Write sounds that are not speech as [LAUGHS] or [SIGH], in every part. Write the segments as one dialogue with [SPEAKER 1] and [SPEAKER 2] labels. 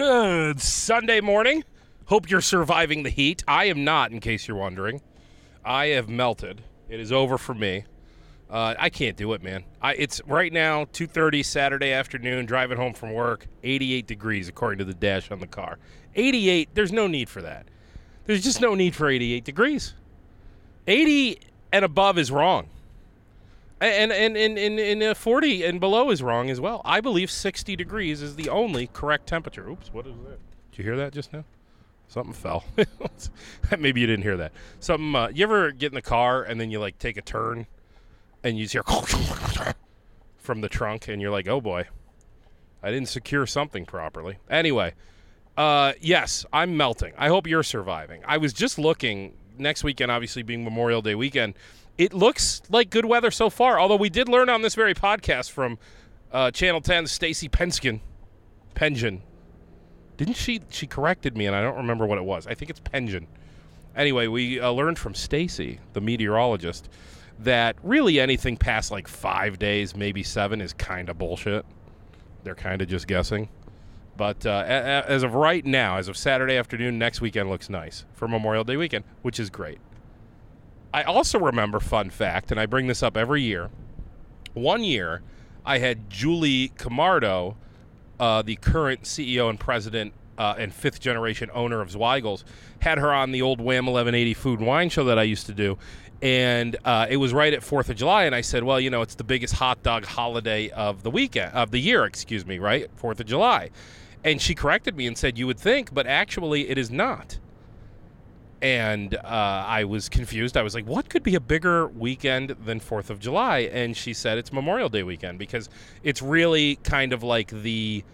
[SPEAKER 1] Good Sunday morning. Hope you're surviving the heat. I am not, in case you're wondering. I have melted. It is over for me. Uh, I can't do it, man. I, it's right now 2:30 Saturday afternoon, driving home from work. 88 degrees according to the dash on the car. 88. There's no need for that. There's just no need for 88 degrees. 80 and above is wrong. And and and, and uh, 40 and below is wrong as well. I believe 60 degrees is the only correct temperature. Oops, what is that? Did you hear that just now? Something fell. [LAUGHS] Maybe you didn't hear that. Something. Uh, you ever get in the car and then you like take a turn, and you hear [LAUGHS] from the trunk, and you're like, "Oh boy, I didn't secure something properly." Anyway, uh, yes, I'm melting. I hope you're surviving. I was just looking next weekend, obviously being Memorial Day weekend. It looks like good weather so far. Although we did learn on this very podcast from uh, Channel 10, Stacy Penskin, Pensgen. Didn't she? She corrected me, and I don't remember what it was. I think it's Pensgen. Anyway, we uh, learned from Stacy, the meteorologist, that really anything past like five days, maybe seven, is kind of bullshit. They're kind of just guessing. But uh, as of right now, as of Saturday afternoon, next weekend looks nice for Memorial Day weekend, which is great. I also remember, fun fact, and I bring this up every year. One year, I had Julie Camardo, uh, the current CEO and president uh, and fifth generation owner of Zweigle's, had her on the old Wham 1180 food and wine show that I used to do. And uh, it was right at Fourth of July, and I said, "Well, you know, it's the biggest hot dog holiday of the weekend of the year, excuse me, right? Fourth of July." And she corrected me and said, "You would think, but actually, it is not." And uh, I was confused. I was like, "What could be a bigger weekend than Fourth of July?" And she said it's Memorial Day weekend because it's really kind of like the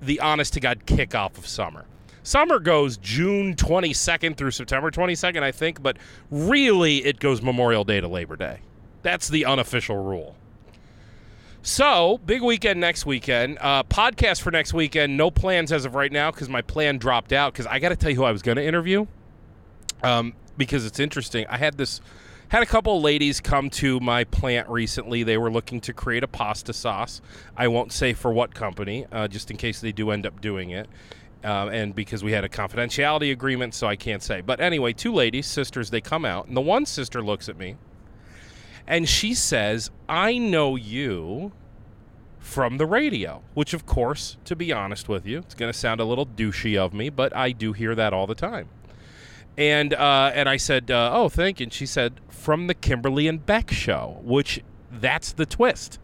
[SPEAKER 1] the honest to god kickoff of summer. Summer goes June 22nd through September 22nd, I think, but really it goes Memorial Day to Labor Day. That's the unofficial rule. So, big weekend next weekend. Uh, podcast for next weekend. No plans as of right now because my plan dropped out. Because I got to tell you who I was going to interview um, because it's interesting. I had this had a couple of ladies come to my plant recently. They were looking to create a pasta sauce. I won't say for what company, uh, just in case they do end up doing it. Uh, and because we had a confidentiality agreement, so I can't say. But anyway, two ladies, sisters, they come out, and the one sister looks at me, and she says, "I know you." From the radio, which, of course, to be honest with you, it's going to sound a little douchey of me, but I do hear that all the time. And uh, and I said, uh, "Oh, thank you." And she said, "From the Kimberly and Beck show," which that's the twist.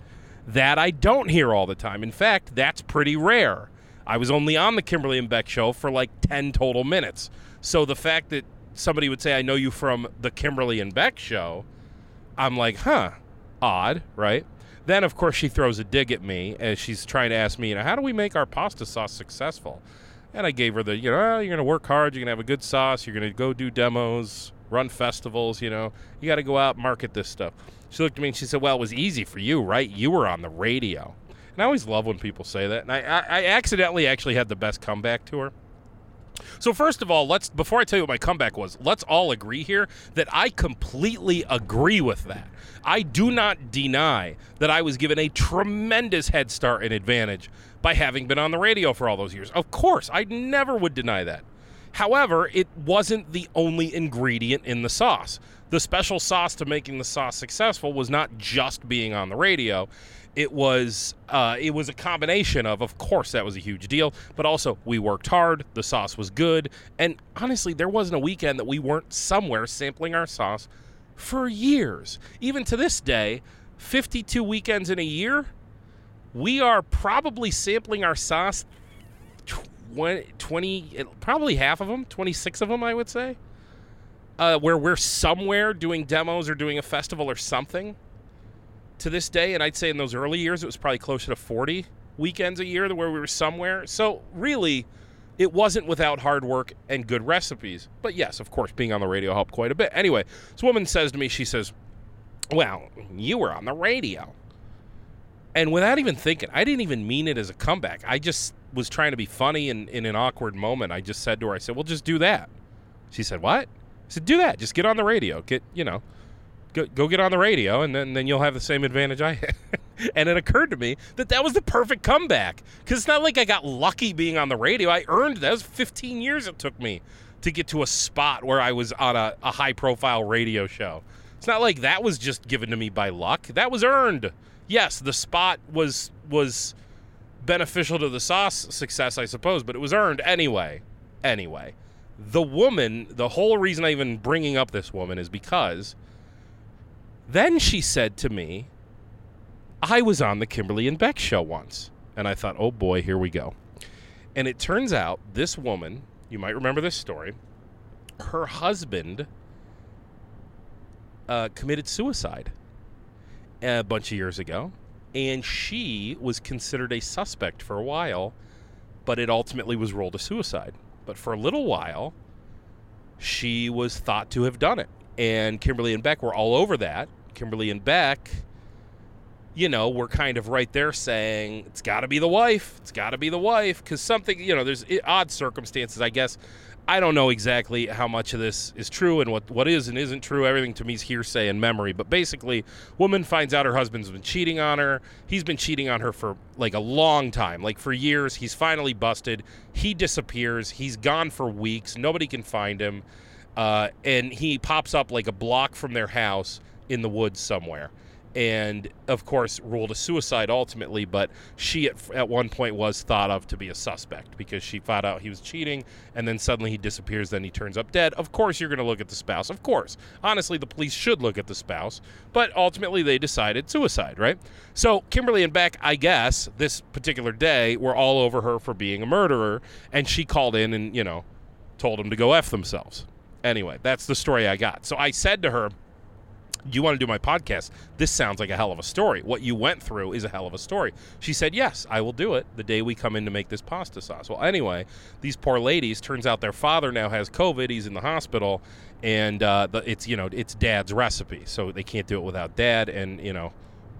[SPEAKER 1] That I don't hear all the time. In fact, that's pretty rare. I was only on the Kimberly and Beck show for like ten total minutes. So the fact that somebody would say, "I know you from the Kimberly and Beck show," I'm like, "Huh, odd, right?" Then, of course, she throws a dig at me as she's trying to ask me, you know, how do we make our pasta sauce successful? And I gave her the, you know, oh, you're going to work hard, you're going to have a good sauce, you're going to go do demos, run festivals, you know, you got to go out market this stuff. She looked at me and she said, well, it was easy for you, right? You were on the radio. And I always love when people say that. And I, I, I accidentally actually had the best comeback to her. So first of all, let's before I tell you what my comeback was, let's all agree here that I completely agree with that. I do not deny that I was given a tremendous head start and advantage by having been on the radio for all those years. Of course, I never would deny that. However, it wasn't the only ingredient in the sauce. The special sauce to making the sauce successful was not just being on the radio. It was uh, it was a combination of, of course, that was a huge deal, but also we worked hard. The sauce was good, and honestly, there wasn't a weekend that we weren't somewhere sampling our sauce for years. Even to this day, 52 weekends in a year, we are probably sampling our sauce 20, 20 probably half of them, 26 of them, I would say. Uh, where we're somewhere doing demos or doing a festival or something to this day. And I'd say in those early years, it was probably closer to 40 weekends a year where we were somewhere. So really, it wasn't without hard work and good recipes. But yes, of course, being on the radio helped quite a bit. Anyway, this woman says to me, she says, Well, you were on the radio. And without even thinking, I didn't even mean it as a comeback. I just was trying to be funny and in an awkward moment. I just said to her, I said, Well, just do that. She said, What? I said, Do that. Just get on the radio. Get, you know, go, go get on the radio, and then, then you'll have the same advantage I [LAUGHS] had. and it occurred to me that that was the perfect comeback because it's not like I got lucky being on the radio. I earned that. Was 15 years it took me to get to a spot where I was on a, a high profile radio show. It's not like that was just given to me by luck. That was earned. Yes, the spot was was beneficial to the sauce success, I suppose, but it was earned anyway. Anyway, the woman, the whole reason I even bringing up this woman is because then she said to me, I was on the Kimberly and Beck show once. And I thought, oh boy, here we go. And it turns out this woman, you might remember this story, her husband uh, committed suicide a bunch of years ago. And she was considered a suspect for a while, but it ultimately was ruled a suicide. But for a little while, she was thought to have done it. And Kimberly and Beck were all over that. Kimberly and Beck, you know, were kind of right there saying, it's got to be the wife. It's got to be the wife. Because something, you know, there's odd circumstances, I guess. I don't know exactly how much of this is true and what, what is and isn't true. Everything to me is hearsay and memory. But basically, woman finds out her husband's been cheating on her. He's been cheating on her for like a long time, like for years. He's finally busted. He disappears. He's gone for weeks. Nobody can find him. Uh, and he pops up like a block from their house in the woods somewhere and of course ruled a suicide ultimately but she at, at one point was thought of to be a suspect because she found out he was cheating and then suddenly he disappears then he turns up dead. Of course you're going to look at the spouse. Of course. Honestly the police should look at the spouse but ultimately they decided suicide right? So kimberly and beck i guess this particular day were all over her for being a murderer and she called in and you know told them to go f themselves. Anyway that's the story i got. So i said to her you want to do my podcast? This sounds like a hell of a story. What you went through is a hell of a story. She said, Yes, I will do it the day we come in to make this pasta sauce. Well, anyway, these poor ladies, turns out their father now has COVID. He's in the hospital, and uh, the, it's, you know, it's dad's recipe. So they can't do it without dad, and, you know,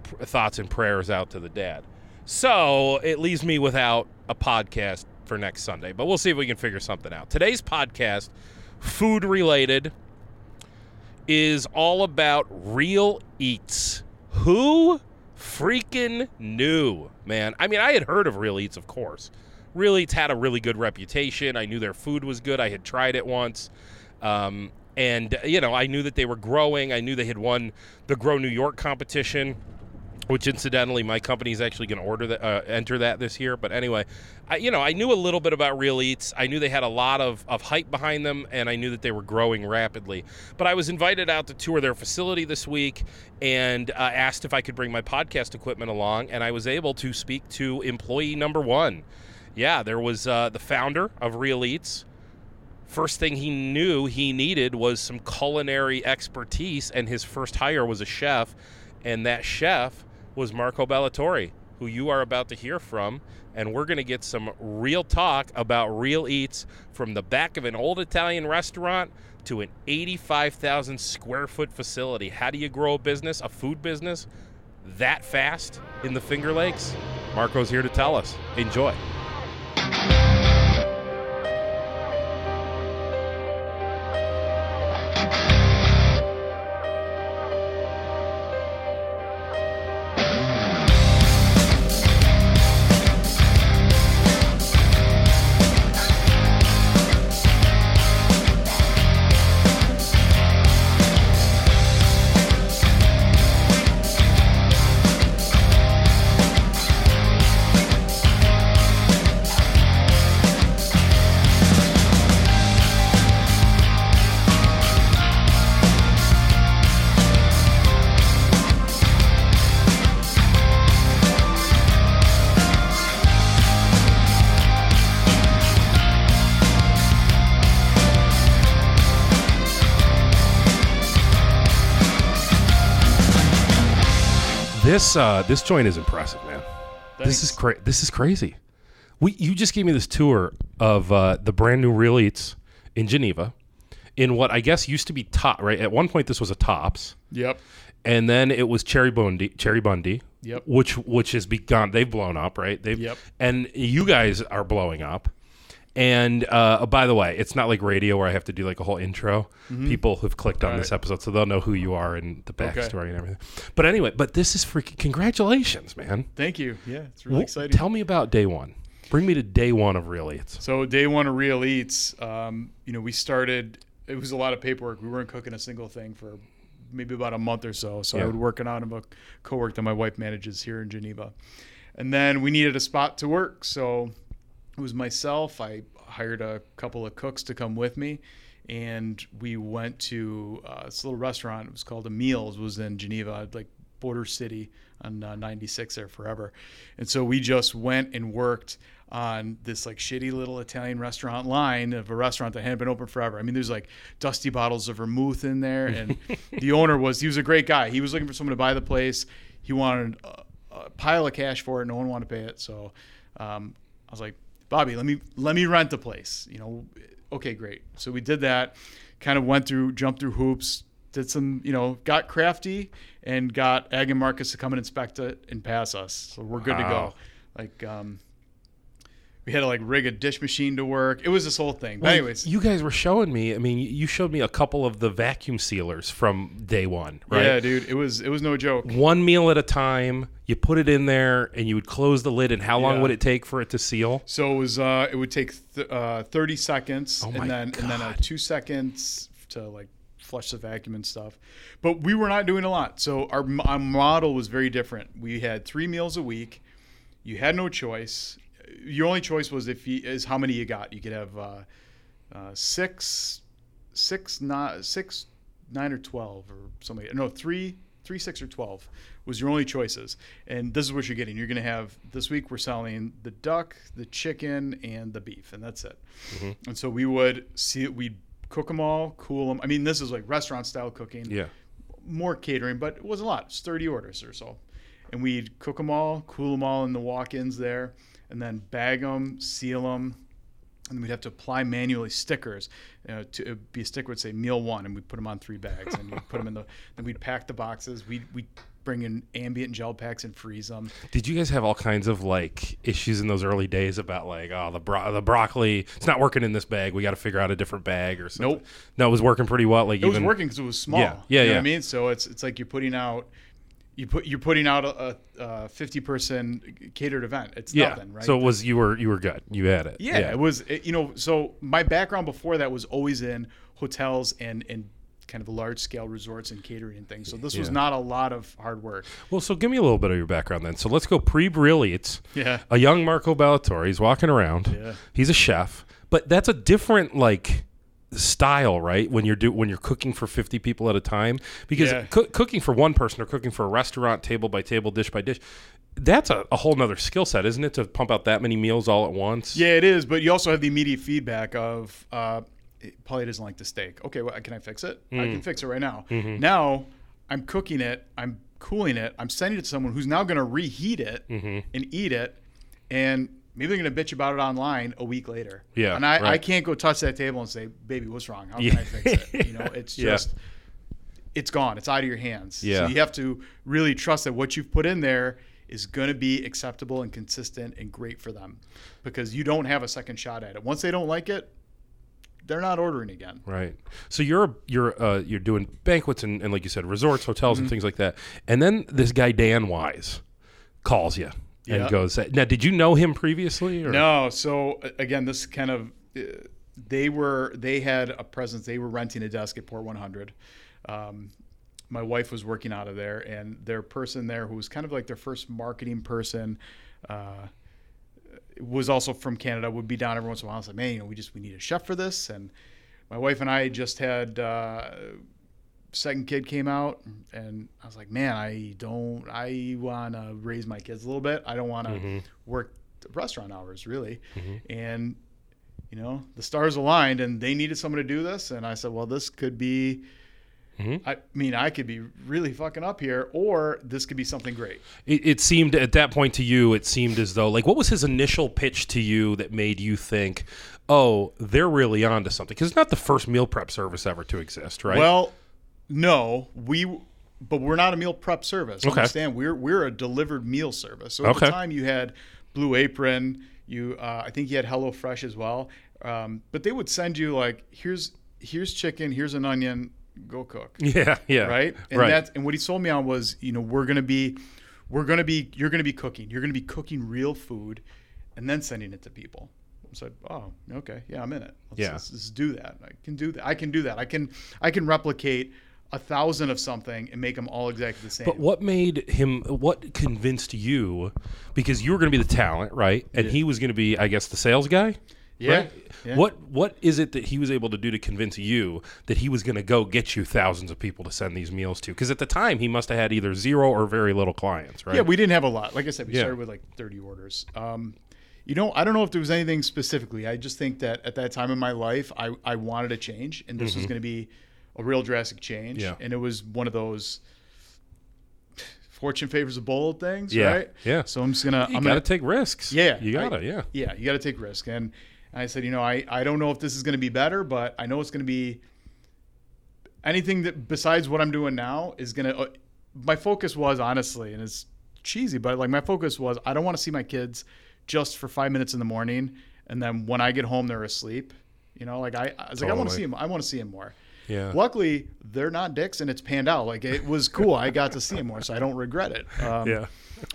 [SPEAKER 1] pr- thoughts and prayers out to the dad. So it leaves me without a podcast for next Sunday, but we'll see if we can figure something out. Today's podcast, food related is all about real eats. Who freaking knew, man? I mean, I had heard of Real Eats, of course. Real Eats had a really good reputation. I knew their food was good. I had tried it once. Um, and, you know, I knew that they were growing. I knew they had won the Grow New York competition which incidentally my company is actually going to order that uh, enter that this year. But anyway I, you know i knew a little bit about real eats. I knew they had a lot of, of hype behind them and i knew that they were growing rapidly. But i was invited out to tour their facility this week and uh, asked if i could bring my podcast equipment along and i was able to speak to employee number one. Yeah there was uh, the founder of real eats. First thing he knew he needed was some culinary expertise and his first hire was a chef. And that chef was Marco Ballatori, who you are about to hear from. And we're going to get some real talk about real eats from the back of an old Italian restaurant to an 85,000 square foot facility. How do you grow a business, a food business, that fast in the Finger Lakes? Marco's here to tell us. Enjoy. This uh, this joint is impressive, man. This is cra- This is crazy. We you just gave me this tour of uh, the brand new Real Eats in Geneva, in what I guess used to be top. Right at one point, this was a Tops,
[SPEAKER 2] Yep.
[SPEAKER 1] and then it was Cheribundi. Cherry Bundy.
[SPEAKER 2] Yep.
[SPEAKER 1] Which which has begun. They've blown up, right? They've
[SPEAKER 2] Yep.
[SPEAKER 1] and you guys are blowing up. And uh, by the way, it's not like radio where I have to do like a whole intro. People who've clicked on
[SPEAKER 2] All
[SPEAKER 1] this episode, so they'll know who you are and the
[SPEAKER 2] Okay.
[SPEAKER 1] backstory and everything. But anyway, but this is freaking congratulations, man.
[SPEAKER 2] Thank you. Yeah, it's really
[SPEAKER 1] Wh-
[SPEAKER 2] exciting.
[SPEAKER 1] Tell me about day one. Bring me to day one of Real Eats.
[SPEAKER 2] So day one of Real Eats, um, you know, we started. It was a lot of paperwork. We weren't cooking a single thing for maybe about a month or so. So
[SPEAKER 1] Yeah.
[SPEAKER 2] I would work out of a co-work that my wife manages here in Geneva, and then we needed a spot to work. So it was myself. I hired a couple of cooks to come with me, and we went to uh, this little restaurant. It was called a Meals. It was in Geneva, like border city on uh, 96 there forever. And so we just went and worked on this like shitty little Italian restaurant line of a restaurant that hadn't been open forever. I mean, there's like dusty bottles of vermouth in there, and [LAUGHS] the owner was he was a great guy. He was looking for someone to buy the place. He wanted a, a pile of cash for it. No one wanted to pay it, so um, I was like, Bobby, let me let me rent a place. You know, okay, great. So we did that. Kind of went through, jumped through hoops, did some, you know, got crafty, and got Ag and Markets to come and inspect it and pass us. So we're good to go. Like, um, we had to like rig a dish machine to work. It was this whole thing. But
[SPEAKER 1] Well,
[SPEAKER 2] anyways,
[SPEAKER 1] you guys were showing me. I mean, you showed me a couple of the vacuum sealers from day one, right?
[SPEAKER 2] yeah, dude, it was it was no joke.
[SPEAKER 1] One meal at a time. You put it in there, and you would close the lid. And how long
[SPEAKER 2] Yeah.
[SPEAKER 1] would it take for it to seal?
[SPEAKER 2] So it was uh, it would take th- uh, 30 seconds
[SPEAKER 1] Oh
[SPEAKER 2] and then and then uh, two seconds to like flush the vacuum and stuff. But we were not doing a lot. So our, our model was very different. We had three meals a week. You had no choice. Your only choice was if you, is how many you got. You could have uh, uh, six, six, not six, nine or twelve or something. No, three, three, six or twelve was your only choices. And this is what you're getting. You're going to have this week. We're selling the duck, the chicken, and the beef, and that's it. And so we would see it. We'd cook them all, cool them. I mean, this is like restaurant style cooking
[SPEAKER 1] Yeah.
[SPEAKER 2] more catering, but it wasn't a lot. It's 30 orders or so. And we'd cook them all, cool them all in the walk-ins there, and then bag them, seal them, and then we'd have to apply manually stickers. Uh, to it'd be a sticker would say meal one, and we'd put them on three bags, and you'd put them in the. Then we'd pack the boxes. We'd we bring in ambient gel packs and freeze them.
[SPEAKER 1] Did you guys have all kinds of like issues in those early days about like oh the bro- the broccoli it's not working in this bag we got to figure out a different bag or something?
[SPEAKER 2] Nope.
[SPEAKER 1] No, it was working pretty well. Like
[SPEAKER 2] It was working because it was small.
[SPEAKER 1] Yeah, yeah,
[SPEAKER 2] you know
[SPEAKER 1] yeah.
[SPEAKER 2] What I mean, so it's it's like you're putting out. You put you're putting out a, a, a 50 person catered event. It's
[SPEAKER 1] yeah.
[SPEAKER 2] nothing, right?
[SPEAKER 1] So it was you were you were good. You had it.
[SPEAKER 2] Yeah, it was. It, you know, so my background before that was always in hotels and and kind of large scale resorts and catering and things. So this was not a lot of hard work.
[SPEAKER 1] Well, so give me a little bit of your background then. So let's go pre Real Eats.
[SPEAKER 2] Yeah.
[SPEAKER 1] A young Marco Ballatori. He's walking around.
[SPEAKER 2] Yeah.
[SPEAKER 1] He's a chef, but that's a different like style, right? When you're do when you're cooking for 50 people at a time, because
[SPEAKER 2] Yeah.
[SPEAKER 1] coo- cooking for one person or cooking for a restaurant, table by table, dish by dish, that's a, a whole nother skill set, isn't it? To pump out that many meals all at once.
[SPEAKER 2] Yeah, it is. But you also have the immediate feedback of uh, Polly doesn't like the steak. Okay, well, can I fix it? I
[SPEAKER 1] Mm.
[SPEAKER 2] can fix it right now.
[SPEAKER 1] Mm-hmm.
[SPEAKER 2] Now I'm cooking it. I'm cooling it. I'm sending it to someone who's now going to reheat it
[SPEAKER 1] Mm-hmm.
[SPEAKER 2] and eat it, and maybe they're going to bitch about it online a week later.
[SPEAKER 1] Yeah,
[SPEAKER 2] and I, I can't go touch that table and say, "Baby, what's wrong? How can
[SPEAKER 1] Yeah.
[SPEAKER 2] I fix it?" [LAUGHS] You know, it's
[SPEAKER 1] Yeah.
[SPEAKER 2] just. It's gone. It's out of your hands.
[SPEAKER 1] Yeah.
[SPEAKER 2] So you have to really trust that what you've put in there is going to be acceptable and consistent and great for them because you don't have a second shot at it. Once they don't like it, they're not ordering again.
[SPEAKER 1] Right. So you're you're uh, you're doing banquets and, and like you said, resorts, hotels,
[SPEAKER 2] Mm-hmm.
[SPEAKER 1] and things like that. And then this guy Dan Wise calls you and
[SPEAKER 2] Yeah.
[SPEAKER 1] goes, "Now, did you know him previously?" Or?
[SPEAKER 2] No, so again, this kind of uh, they were they had a presence. They were renting a desk at Port 100. Um, my wife was working out of there, and their person there, who was kind of like their first marketing person, uh, was also from Canada. Would be down every once in a while. I was like, man, you know, we just we need a chef for this. And my wife and I just had. Uh, second kid came out and I was like, man, I don't, I want to raise my kids a little bit. I don't want to mm-hmm. work restaurant hours really. Mm-hmm. And, you know, the stars aligned and they needed someone to do this. And I said, well, this could be, mm-hmm. I mean, I could be really fucking up here or this could be something great.
[SPEAKER 1] It, it seemed at that point to you, it seemed as though like what was his initial pitch to you that made you think, oh, they're really on to something? Because it's not the first meal prep service ever to exist, right?
[SPEAKER 2] Well, no, we, but we're not a meal prep service.
[SPEAKER 1] Okay.
[SPEAKER 2] Understand? We're we're a delivered meal service. So at
[SPEAKER 1] Okay.
[SPEAKER 2] the time, you had Blue Apron, You, uh, I think you had Hello Fresh as well. Um, but they would send you like, here's here's chicken, here's an onion, go cook. [LAUGHS]
[SPEAKER 1] Yeah, yeah.
[SPEAKER 2] Right. And
[SPEAKER 1] right.
[SPEAKER 2] that's and what he sold me on was, you know, we're gonna be, we're gonna be, you're gonna be cooking. You're gonna be cooking real food, and then sending it to people. I said, oh, okay, yeah, I'm in it. Let's,
[SPEAKER 1] Yeah.
[SPEAKER 2] let's, let's do that. I can do that. I can do that. I can, I can replicate a thousand of something and make them all exactly the same.
[SPEAKER 1] But what made him? What convinced you? Because you were going to be the talent, right? And he was going to be, I guess, the sales guy.
[SPEAKER 2] Yeah,
[SPEAKER 1] Right?
[SPEAKER 2] yeah.
[SPEAKER 1] What What is it that he was able to do to convince you that he was going to go get you thousands of people to send these meals to? Because at the time, he must have had either zero or very little clients, right?
[SPEAKER 2] Yeah, we didn't have a lot. Like I said, we
[SPEAKER 1] Yeah.
[SPEAKER 2] started with like 30 orders. Um, you know, I don't know if there was anything specifically. I just think that at that time in my life, I, I wanted a change, and this was going to be a real drastic change.
[SPEAKER 1] Yeah.
[SPEAKER 2] And it was one of those fortune favors the bold things,
[SPEAKER 1] Yeah,
[SPEAKER 2] right?
[SPEAKER 1] yeah.
[SPEAKER 2] So I'm just gonna,
[SPEAKER 1] you
[SPEAKER 2] I'm
[SPEAKER 1] got to
[SPEAKER 2] gonna,
[SPEAKER 1] take risks.
[SPEAKER 2] yeah,
[SPEAKER 1] you got to,
[SPEAKER 2] I-
[SPEAKER 1] yeah.
[SPEAKER 2] yeah, you got to take risk. And I said, you know, I, I don't know if this is going to be better, but I know it's going to be anything that besides what I'm doing now is going to. Uh, my focus was honestly, and it's cheesy, but like my focus was I don't want to see my kids just for five minutes in the morning, and then when I get home they're asleep. You know, like I, I was like I want to see them. I want to see them more.
[SPEAKER 1] Yeah.
[SPEAKER 2] Luckily, they're not dicks, and it's panned out. Like it was cool. I got to see him more, so I don't regret it. Um,
[SPEAKER 1] Yeah.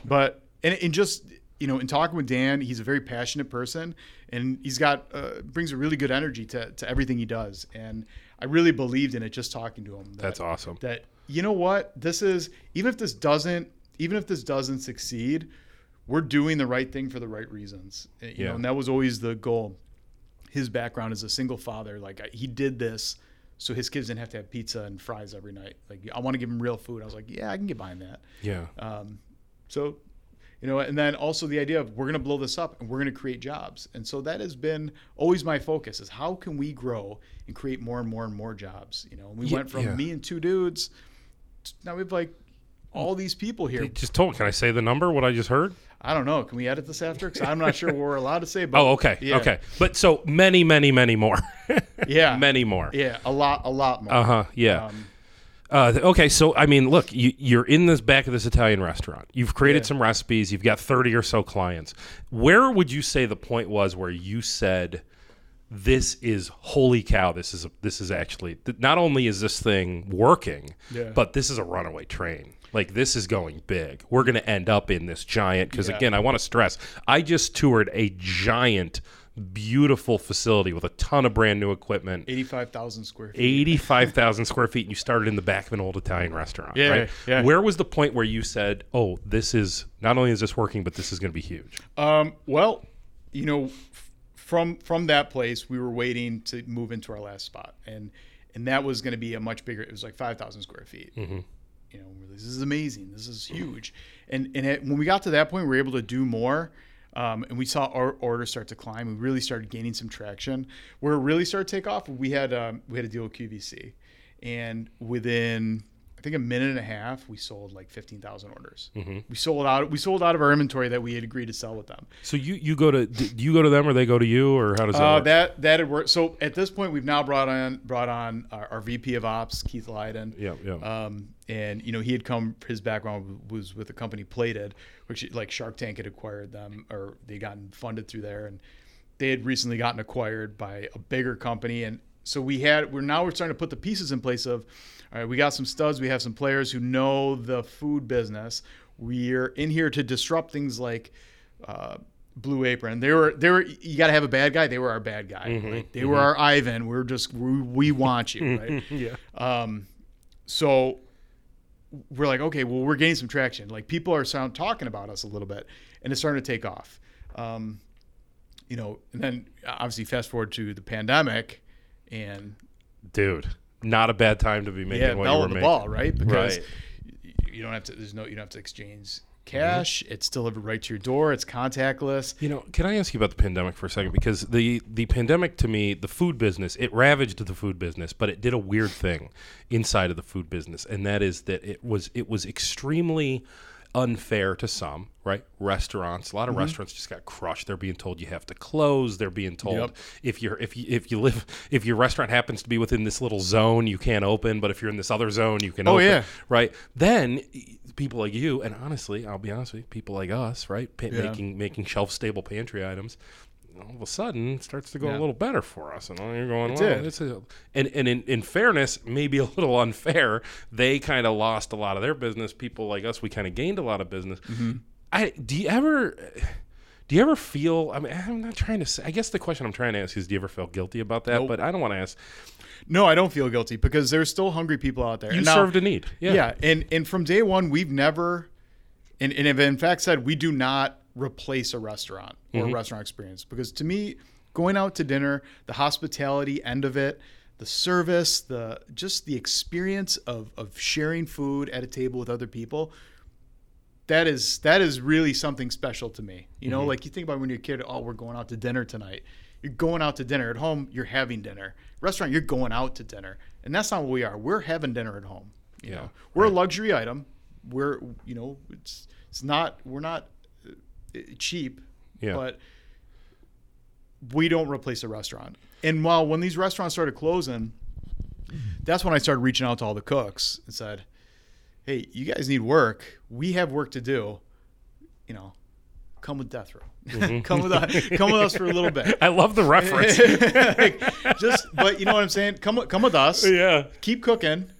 [SPEAKER 2] but and, and just you know in talking with dan he's a very passionate person and he's got uh, brings a really good energy to, to everything he does and i really believed in it just talking to him that,
[SPEAKER 1] That's awesome.
[SPEAKER 2] that you know what this is even if this doesn't even if this doesn't succeed we're doing the right thing for the right reasons you
[SPEAKER 1] Yeah.
[SPEAKER 2] know and that was always the goal his background as a single father like he did this so his kids didn't have to have pizza and fries every night like i want to give him real food i was like yeah i can get behind that
[SPEAKER 1] Yeah.
[SPEAKER 2] um, so, you know, and then also the idea of we're going to blow this up and we're going to create jobs. And so that has been always my focus is how can we grow and create more and more and more jobs? You know, we
[SPEAKER 1] Yeah,
[SPEAKER 2] went from
[SPEAKER 1] yeah.
[SPEAKER 2] me and two dudes. Now we have like all these people here.
[SPEAKER 1] Just told. Can I say the number? What I just heard?
[SPEAKER 2] I don't know. Can we edit this after? Because I'm not sure what we're allowed to say. But
[SPEAKER 1] Oh, okay.
[SPEAKER 2] Yeah.
[SPEAKER 1] Okay. But so many, many, many more.
[SPEAKER 2] Yeah. [LAUGHS]
[SPEAKER 1] many more.
[SPEAKER 2] Yeah. A lot. A lot more.
[SPEAKER 1] Uh huh. Yeah.
[SPEAKER 2] Um,
[SPEAKER 1] Uh, okay, so I mean, look, you, you're in this back of this Italian restaurant. You've created
[SPEAKER 2] Yeah.
[SPEAKER 1] some recipes. You've got 30 or so clients. Where would you say the point was where you said, "This is holy cow! This is a, this is actually not only is this thing working, but this is a runaway train. Like this is going big. We're going to end up in this giant." Because
[SPEAKER 2] Yeah.
[SPEAKER 1] again, I want to stress, I just toured a giant, beautiful facility with a ton of brand new equipment.
[SPEAKER 2] 85,000 square feet.
[SPEAKER 1] 85,000 square feet and you started in the back of an old Italian restaurant,
[SPEAKER 2] Yeah,
[SPEAKER 1] right?
[SPEAKER 2] yeah.
[SPEAKER 1] Where was the point where you said, "Oh, this is not only is this working, but this is going to be huge."
[SPEAKER 2] Um, well, you know, from from that place, we were waiting to move into our last spot, and and that was going to be a much bigger. It was like five thousand square feet. You know, like, this is amazing. This is huge. And and it, when we got to that point, we were able to do more. Um, and we saw our orders start to climb. We really started gaining some traction. Where it really started to take off, we had um, we had a deal with QVC, and within I think a minute and a half, we sold like fifteen thousand orders. We sold out. We sold out of our inventory that we had agreed to sell with them.
[SPEAKER 1] So you you go to do you go to them or they go to you or how does that
[SPEAKER 2] Uh,
[SPEAKER 1] work?
[SPEAKER 2] that that had worked. So at this point, we've now brought on brought on our, our VP of Ops, Keith Leiden.
[SPEAKER 1] yeah, yeah.
[SPEAKER 2] Um, and you know he had come. His background was with the company Plated, which like Shark Tank had acquired them, or they gotten funded through there, and they had recently gotten acquired by a bigger company. And so we had we're now we're starting to put the pieces in place of, all right, we got some studs, we have some players who know the food business. We're in here to disrupt things like. Uh, Blue Apron. They were they were. You got to have a bad guy. They were our bad guy. right? They were our Ivan. We're just we, we want you, right? [LAUGHS]
[SPEAKER 1] yeah.
[SPEAKER 2] Um, so we're like, okay, well, we're gaining some traction. Like people are sound talking about us a little bit, and it's starting to take off. Um, you know, and then obviously fast forward to the pandemic, and
[SPEAKER 1] Dude, not a bad time to be making
[SPEAKER 2] yeah,
[SPEAKER 1] what you were
[SPEAKER 2] the
[SPEAKER 1] making.
[SPEAKER 2] ball, right? Because
[SPEAKER 1] Right.
[SPEAKER 2] you don't have to. There's no. You don't have to exchange cash. It's delivered right to your door. It's contactless.
[SPEAKER 1] You know, can I ask you about the pandemic for a second? Because the the pandemic to me, the food business, it ravaged the food business, but it did a weird thing inside of the food business, and that is that it was it was extremely unfair to some, right? Restaurants, a lot of mm-hmm. restaurants just got crushed. They're being told you have to close. They're being told
[SPEAKER 2] Yep.
[SPEAKER 1] if you're if you if you live if your restaurant happens to be within this little zone, you can't open. But if you're in this other zone, you can.
[SPEAKER 2] Oh,
[SPEAKER 1] open,
[SPEAKER 2] yeah.
[SPEAKER 1] right. Then people like you, and honestly, I'll be honest with you, people like us, right, pa-
[SPEAKER 2] Yeah.
[SPEAKER 1] making making shelf stable pantry items. All of a sudden, it starts to go a little better for us, and you're going.
[SPEAKER 2] It
[SPEAKER 1] well,
[SPEAKER 2] did.
[SPEAKER 1] This is, and and in, in fairness, maybe a [LAUGHS] little unfair. They kind of lost a lot of their business. People like us, we kind of gained a lot of business.
[SPEAKER 2] Mm-hmm.
[SPEAKER 1] I do you ever do you ever feel? I mean, I'm not trying to say. I guess the question I'm trying to ask is, do you ever feel guilty about that?
[SPEAKER 2] Nope.
[SPEAKER 1] But I don't want to ask.
[SPEAKER 2] No, I don't feel guilty because there's still hungry people out there.
[SPEAKER 1] You
[SPEAKER 2] And now-
[SPEAKER 1] served a need. Yeah.
[SPEAKER 2] Yeah. and and from day one, we've never, and, and have in fact said we do not replace a restaurant or
[SPEAKER 1] Mm-hmm.
[SPEAKER 2] a restaurant experience because to me, going out to dinner, the hospitality end of it, the service, the just the experience of of sharing food at a table with other people. That is that is really something special to me. You
[SPEAKER 1] Mm-hmm.
[SPEAKER 2] know, like you think about when you're a kid, oh, we're going out to dinner tonight. You're going out to dinner at home. You're having dinner. Restaurant, you're going out to dinner, and that's not what we are. We're having dinner at home. You
[SPEAKER 1] Yeah,
[SPEAKER 2] know, we're a luxury item. We're you know, it's it's not we're not cheap,
[SPEAKER 1] Yeah.
[SPEAKER 2] but we don't replace a restaurant. And while when these restaurants started closing, that's when I started reaching out to all the cooks and said, "Hey, you guys need work. We have work to do. You know, come with Death Row. Mm-hmm. [LAUGHS] come with us. Come with us for a little bit. [LAUGHS]
[SPEAKER 1] I love the reference. [LAUGHS]
[SPEAKER 2] Like, just, but you know what I'm saying? Come, come with us.
[SPEAKER 1] yeah.
[SPEAKER 2] Keep cooking.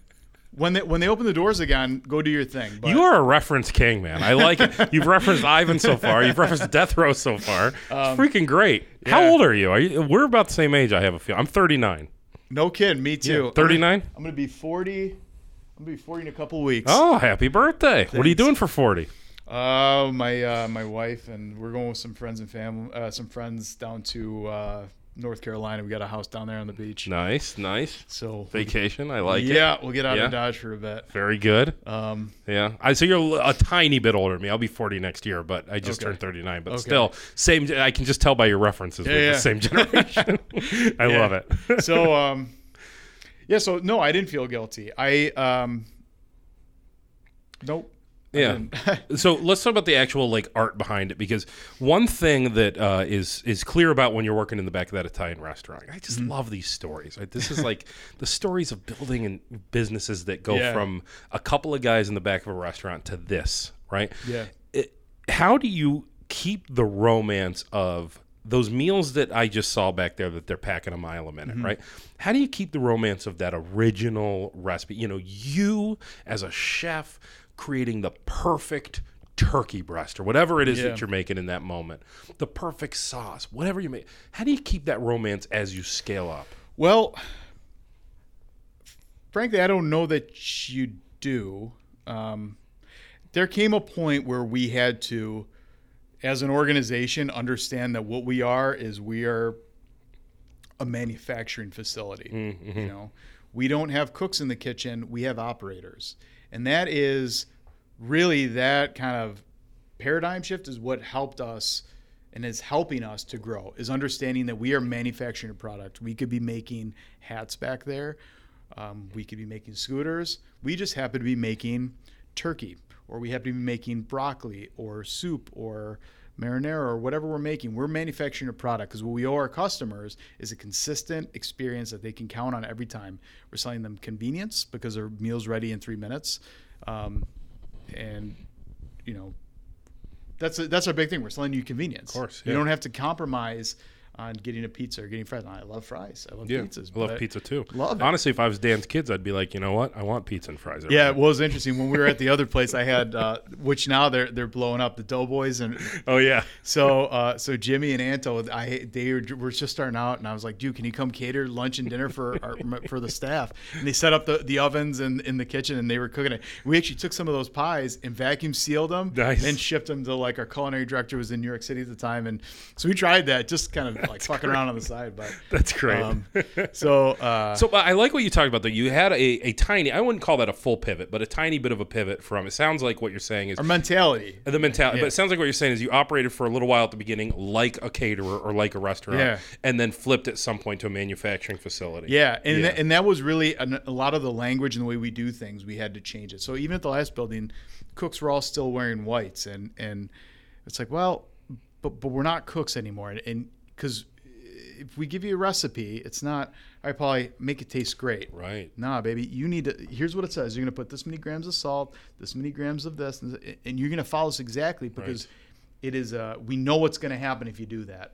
[SPEAKER 2] When they when they open the doors again, go do your thing. But
[SPEAKER 1] You are a reference king, man. I like it. [LAUGHS] You've referenced Ivan so far. You've referenced Death Row so far. it's freaking great. How
[SPEAKER 2] Um,
[SPEAKER 1] old are you? Are you? We're about the same age. I have a feel. I'm 39.
[SPEAKER 2] no kid, me too.
[SPEAKER 1] 39.
[SPEAKER 2] I'm gonna be 40. I'm gonna be 40 in a couple of weeks.
[SPEAKER 1] Oh, happy birthday! What are you doing for 40?
[SPEAKER 2] Uh, my uh, my wife and we're going with some friends and family, uh, some friends down to uh, North Carolina. We got a house down there on the beach.
[SPEAKER 1] Nice, nice
[SPEAKER 2] So
[SPEAKER 1] vacation. I like it.
[SPEAKER 2] yeah, we'll get out
[SPEAKER 1] Yeah.
[SPEAKER 2] of Dodge for a bit.
[SPEAKER 1] Very good.
[SPEAKER 2] Um,
[SPEAKER 1] Yeah. I so you're a tiny bit older than me. I'll be 40 next year, but I just
[SPEAKER 2] Okay.
[SPEAKER 1] turned 39. But
[SPEAKER 2] Okay.
[SPEAKER 1] still, same. I can just tell by your references. we're
[SPEAKER 2] yeah.
[SPEAKER 1] the same generation. [LAUGHS] I love it.
[SPEAKER 2] so um, yeah, so no, I didn't feel guilty. I um, nope.
[SPEAKER 1] Yeah. [LAUGHS] so let's talk about the actual like art behind it because one thing that uh, is is clear about when you're working in the back of that Italian restaurant, I just love these stories. Right? This is like [LAUGHS] the stories of building and businesses that go
[SPEAKER 2] Yeah.
[SPEAKER 1] from a couple of guys in the back of a restaurant to this, right?
[SPEAKER 2] yeah.
[SPEAKER 1] It, how do you keep the romance of those meals that I just saw back there that they're packing a mile a minute,
[SPEAKER 2] Mm-hmm.
[SPEAKER 1] right? How do you keep the romance of that original recipe? You know, you as a chef creating the perfect turkey breast or whatever it is
[SPEAKER 2] Yeah.
[SPEAKER 1] that you're making in that moment, the perfect sauce, whatever you make. How do you keep that romance as you scale up?
[SPEAKER 2] Well, frankly, I don't know that you do. Um, there came a point where we had to, as an organization, understand that what we are is we are a manufacturing facility. You know, we don't have cooks in the kitchen; we have operators, and that is really that kind of paradigm shift is what helped us and is helping us to grow is understanding that we are manufacturing a product. We could be making hats back there. Um, we could be making scooters. We just happen to be making turkey or we happen to be making broccoli or soup or marinara or whatever we're making we're manufacturing a product because what we owe our customers is a consistent experience that they can count on every time we're selling them convenience because their meals ready in three minutes um, and you know that's a, that's our big thing. We're selling you convenience. Of
[SPEAKER 1] course,
[SPEAKER 2] you don't have to compromise on getting a pizza or getting fries. And I love fries. I love
[SPEAKER 1] Yeah,
[SPEAKER 2] pizzas.
[SPEAKER 1] I love pizza too.
[SPEAKER 2] love it.
[SPEAKER 1] Honestly, if I was Dan's kids, I'd be like, you know what? I want pizza and fries.
[SPEAKER 2] Yeah,
[SPEAKER 1] day."
[SPEAKER 2] it was interesting when we were at the other place. I had, uh, which now they're they're blowing up the Doughboys, and [LAUGHS]
[SPEAKER 1] Oh yeah.
[SPEAKER 2] so uh, so Jimmy and Anto, I they were, were just starting out, and I was like, dude, can you come cater lunch and dinner for our, for the staff? And they set up the, the ovens in, in the kitchen, and they were cooking it. We actually took some of those pies and vacuum sealed them,
[SPEAKER 1] Nice.
[SPEAKER 2] and shipped them to like our culinary director was in New York City at the time, and so we tried that, just kind of [LAUGHS] like fucking around on the side. But [LAUGHS]
[SPEAKER 1] That's great.
[SPEAKER 2] um, [LAUGHS] so uh,
[SPEAKER 1] So I like what you talked about though. You had a, a tiny, I wouldn't call that a full pivot, but a tiny bit of a pivot from. It sounds like what you're saying is
[SPEAKER 2] our mentality.
[SPEAKER 1] the mentality.
[SPEAKER 2] Yeah.
[SPEAKER 1] But it sounds like what you're saying is you operated for a little while at the beginning like a caterer or like a restaurant,
[SPEAKER 2] Yeah.
[SPEAKER 1] and then flipped at some point to a manufacturing facility.
[SPEAKER 2] Yeah, and
[SPEAKER 1] Yeah.
[SPEAKER 2] That, and that was really an, a lot of the language and the way we do things. We had to change it. So even at the last building, cooks were all still wearing whites, and and it's like, well, but but we're not cooks anymore, and because if we give you a recipe, it's not. I probably make it taste great.
[SPEAKER 1] Right.
[SPEAKER 2] Nah, baby, you need to. Here's what it says: you're gonna put this many grams of salt, this many grams of this, and, and you're gonna follow this exactly because it is. Uh, we know what's gonna happen if you do that.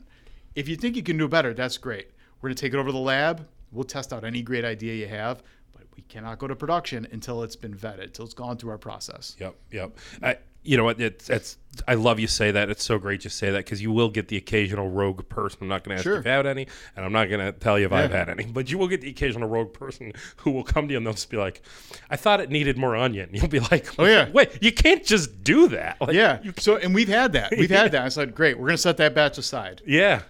[SPEAKER 2] If you think you can do better, that's great. We're gonna take it over to the lab. We'll test out any great idea you have, but we cannot go to production until it's been vetted, until it's gone through our process.
[SPEAKER 1] Yep. Yep. I, you know what? It's, it's. I love you say that. It's so great you say that because you will get the occasional rogue person. I'm not going to ask
[SPEAKER 2] Sure.
[SPEAKER 1] if you've had any, and I'm not going to tell you if I've had any. But you will get the occasional rogue person who will come to you and they'll just be like, "I thought it needed more onion." [LAUGHS] You'll be like,
[SPEAKER 2] Oh, yeah.
[SPEAKER 1] wait, you can't just do that." Like,
[SPEAKER 2] Yeah.
[SPEAKER 1] you-
[SPEAKER 2] So and we've had that. We've had [LAUGHS] that. I said, great. We're gonna set that batch aside.
[SPEAKER 1] yeah.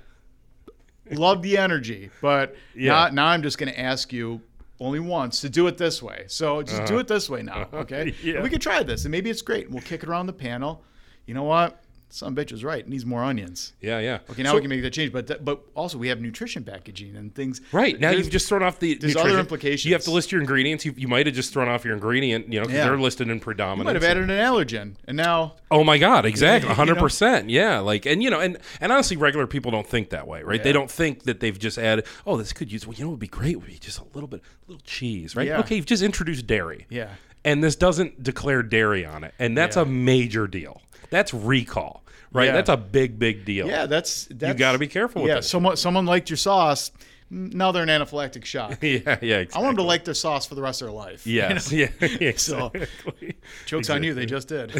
[SPEAKER 2] love the energy, but
[SPEAKER 1] Yeah.
[SPEAKER 2] now, now I'm just going to ask you only once to do it this way. So just do it this way now, [LAUGHS] okay?
[SPEAKER 1] Uh-huh. Yeah.
[SPEAKER 2] We could try this, and maybe it's great. We'll kick it around the panel. You know what? Some bitch was right. It needs more onions.
[SPEAKER 1] Yeah. Yeah.
[SPEAKER 2] Okay, now
[SPEAKER 1] So-
[SPEAKER 2] we can make that change. But th- but also we have nutrition packaging and things.
[SPEAKER 1] Right now, you've just thrown off the.
[SPEAKER 2] there's
[SPEAKER 1] nutrition.
[SPEAKER 2] other implications.
[SPEAKER 1] You have to list your ingredients. You, you might have just thrown off your ingredient, you know, because
[SPEAKER 2] Yeah.
[SPEAKER 1] they're listed in
[SPEAKER 2] you
[SPEAKER 1] predominance.
[SPEAKER 2] might have added an allergen, and now
[SPEAKER 1] Oh my God! Exactly, [LAUGHS]
[SPEAKER 2] you know?
[SPEAKER 1] hundred percent. Yeah, like and you know, and and honestly, regular people don't think that way, right? They don't think that they've just added. Oh, this could use. Well, you know, would be great would be just a little bit, a little cheese, right?
[SPEAKER 2] Yeah.
[SPEAKER 1] Okay, you've just introduced dairy.
[SPEAKER 2] Yeah.
[SPEAKER 1] and this doesn't declare dairy on it, and that's
[SPEAKER 2] Yeah.
[SPEAKER 1] a major deal. That's recall, right?
[SPEAKER 2] Yeah.
[SPEAKER 1] That's a big, big deal.
[SPEAKER 2] yeah, that's, that's
[SPEAKER 1] gotta be careful with
[SPEAKER 2] yeah,
[SPEAKER 1] that
[SPEAKER 2] someone someone liked your sauce. Now they're in anaphylactic shock. [LAUGHS]
[SPEAKER 1] yeah, yeah.
[SPEAKER 2] I want them to like their sauce for the rest of their life. [LAUGHS] you know?
[SPEAKER 1] Yes, yeah, [LAUGHS]
[SPEAKER 2] So,
[SPEAKER 1] exactly.
[SPEAKER 2] Jokes on you. They just did.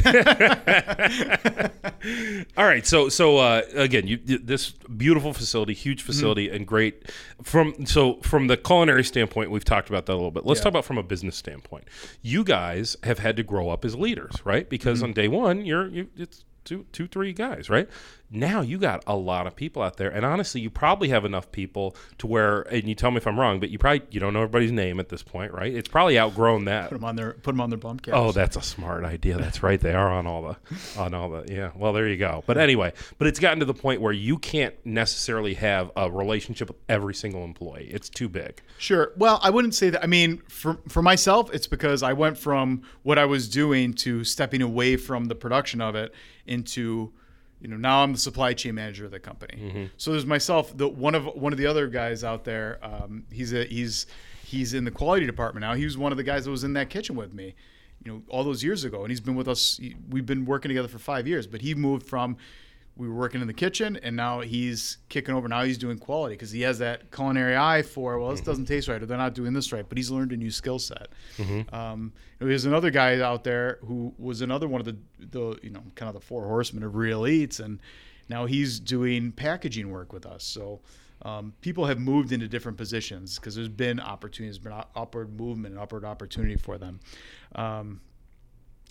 [SPEAKER 1] All right, so so uh, again, you this beautiful facility, huge facility,
[SPEAKER 2] Mm-hmm.
[SPEAKER 1] and great from so from the culinary standpoint, we've talked about that a little bit. Let's
[SPEAKER 2] Yeah.
[SPEAKER 1] talk about from a business standpoint. You guys have had to grow up as leaders, right? Because
[SPEAKER 2] Mm-hmm.
[SPEAKER 1] on day one, you're you it's two two three guys, right? Now you got a lot of people out there, and honestly, you probably have enough people to where, and you tell me if I'm wrong, but you probably you don't know everybody's name at this point, right? It's probably outgrown that.
[SPEAKER 2] put them on their put 'em on their bump caps.
[SPEAKER 1] Oh, that's a smart idea. That's right. They are on all the, on all the. Yeah. Well, there you go. But anyway, but it's gotten to the point where you can't necessarily have a relationship with every single employee. It's too big.
[SPEAKER 2] Sure. Well, I wouldn't say that. I mean, for for myself, it's because I went from what I was doing to stepping away from the production of it into, you know, now I'm the supply chain manager of the company. So there's myself. The one of one of the other guys out there. Um, he's a he's he's in the quality department now. He was one of the guys that was in that kitchen with me, you know, all those years ago, and he's been with us. We've been working together for five years, but he moved from we were working in the kitchen and now he's kicking over. Now he's doing quality because he has that culinary eye for well this doesn't taste right or they're not doing this right but he's learned a new skill set. Um, there's another guy out there who was another one of the, the you know kind of the four horsemen of real eats and now he's doing packaging work with us. So um, people have moved into different positions because there's been opportunities been upward movement and upward opportunity for them. Um,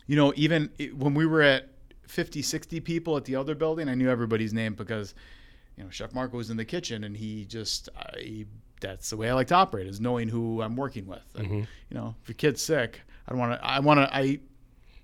[SPEAKER 2] you know, even when we were at 50, 60 people at the other building, I knew everybody's name because, you know, Chef Marco was in the kitchen and he just, I, that's the way I like to operate is knowing who I'm working with. And, mm-hmm. you know, if your kid's sick, I don't want to, I want to, I,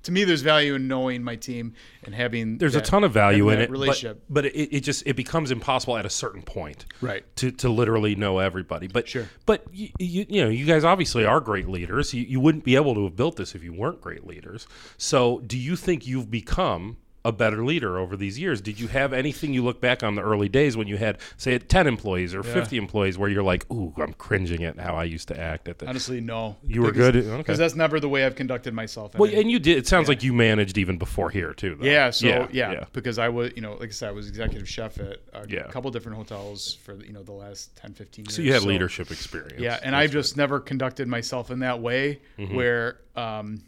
[SPEAKER 2] to me, there's value in knowing my team and having.
[SPEAKER 1] There's
[SPEAKER 2] that-
[SPEAKER 1] a ton of value in it,
[SPEAKER 2] Relationship.
[SPEAKER 1] but, but it, it just it becomes impossible at a certain point.
[SPEAKER 2] Right.
[SPEAKER 1] To, to literally know everybody, but
[SPEAKER 2] Sure.
[SPEAKER 1] but you, you, you know you guys obviously are great leaders. You, you wouldn't be able to have built this if you weren't great leaders. So, do you think you've become a better leader over these years? Did you have anything you look back on the early days when you had, say, 10 employees or 50 employees where you're like, ooh, I'm cringing at how I used to act at.
[SPEAKER 2] Honestly, no.
[SPEAKER 1] You were good? Okay.
[SPEAKER 2] Because that's never the way I've conducted myself.
[SPEAKER 1] Well,
[SPEAKER 2] any-
[SPEAKER 1] and you did. It sounds like you managed even before here, too. Though.
[SPEAKER 2] Yeah, so yeah,
[SPEAKER 1] yeah.
[SPEAKER 2] because I was, you know, like I said, I was executive chef at a
[SPEAKER 1] Yeah.
[SPEAKER 2] couple different hotels for you know the last 10, 15 years.
[SPEAKER 1] So you had leadership experience.
[SPEAKER 2] Yeah, and I've just never conducted myself in that way
[SPEAKER 1] Mm-hmm.
[SPEAKER 2] where um,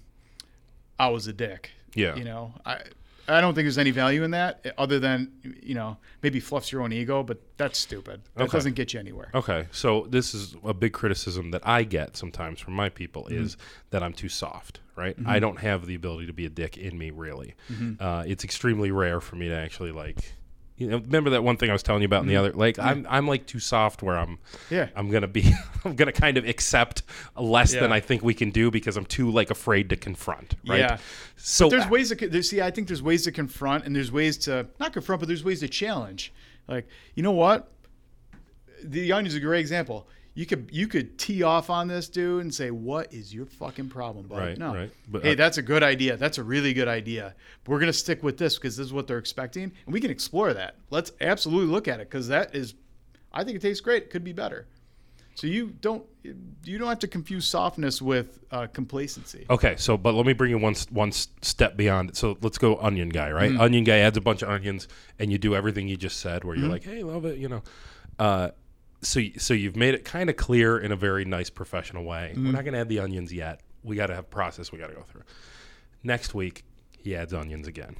[SPEAKER 2] I was a dick.
[SPEAKER 1] Yeah.
[SPEAKER 2] you know, I I don't think there's any value in that other than you know maybe fluffs your own ego, but that's stupid. That
[SPEAKER 1] Okay.
[SPEAKER 2] doesn't get you anywhere.
[SPEAKER 1] Okay, so this is a big criticism that I get sometimes from my people
[SPEAKER 2] Mm-hmm.
[SPEAKER 1] is that I'm too soft, right? I don't have the ability to be a dick in me, really.
[SPEAKER 2] Mm-hmm.
[SPEAKER 1] Uh, it's extremely rare for me to actually like You know, remember that one thing I was telling you about in the other? Like, I'm I'm like too soft where I'm.
[SPEAKER 2] Mm-hmm. Yeah.
[SPEAKER 1] I'm gonna be. [LAUGHS] I'm gonna kind of accept less than I think we can do because I'm too like afraid to confront. Right.
[SPEAKER 2] Yeah.
[SPEAKER 1] So
[SPEAKER 2] there's ways to see. I think there's ways to confront, and there's ways to not confront, but there's ways to challenge. Like, you know what? The onion's is a great example. You could you could tee off on this dude and say, "What is your fucking problem, bud?"
[SPEAKER 1] Right,
[SPEAKER 2] no.
[SPEAKER 1] right. But,
[SPEAKER 2] hey,
[SPEAKER 1] uh,
[SPEAKER 2] that's a good idea. That's a really good idea. But we're gonna stick with this because this is what they're expecting, and we can explore that. Let's absolutely look at it because that is, I think it tastes great. It could be better. So you don't you don't have to confuse softness with uh, complacency.
[SPEAKER 1] Okay, so but let me bring you one one step beyond. So let's go onion guy, right?
[SPEAKER 2] Mm-hmm.
[SPEAKER 1] Onion guy adds a bunch of onions, and you do everything you just said, where
[SPEAKER 2] Mm-hmm.
[SPEAKER 1] you're like, "Hey, love it," you know. Uh, so so you've made it kind of clear in a very nice professional way.
[SPEAKER 2] Mm-hmm.
[SPEAKER 1] We're not going to add the onions yet. We got to have process. We got to go through. Next week, he adds onions again.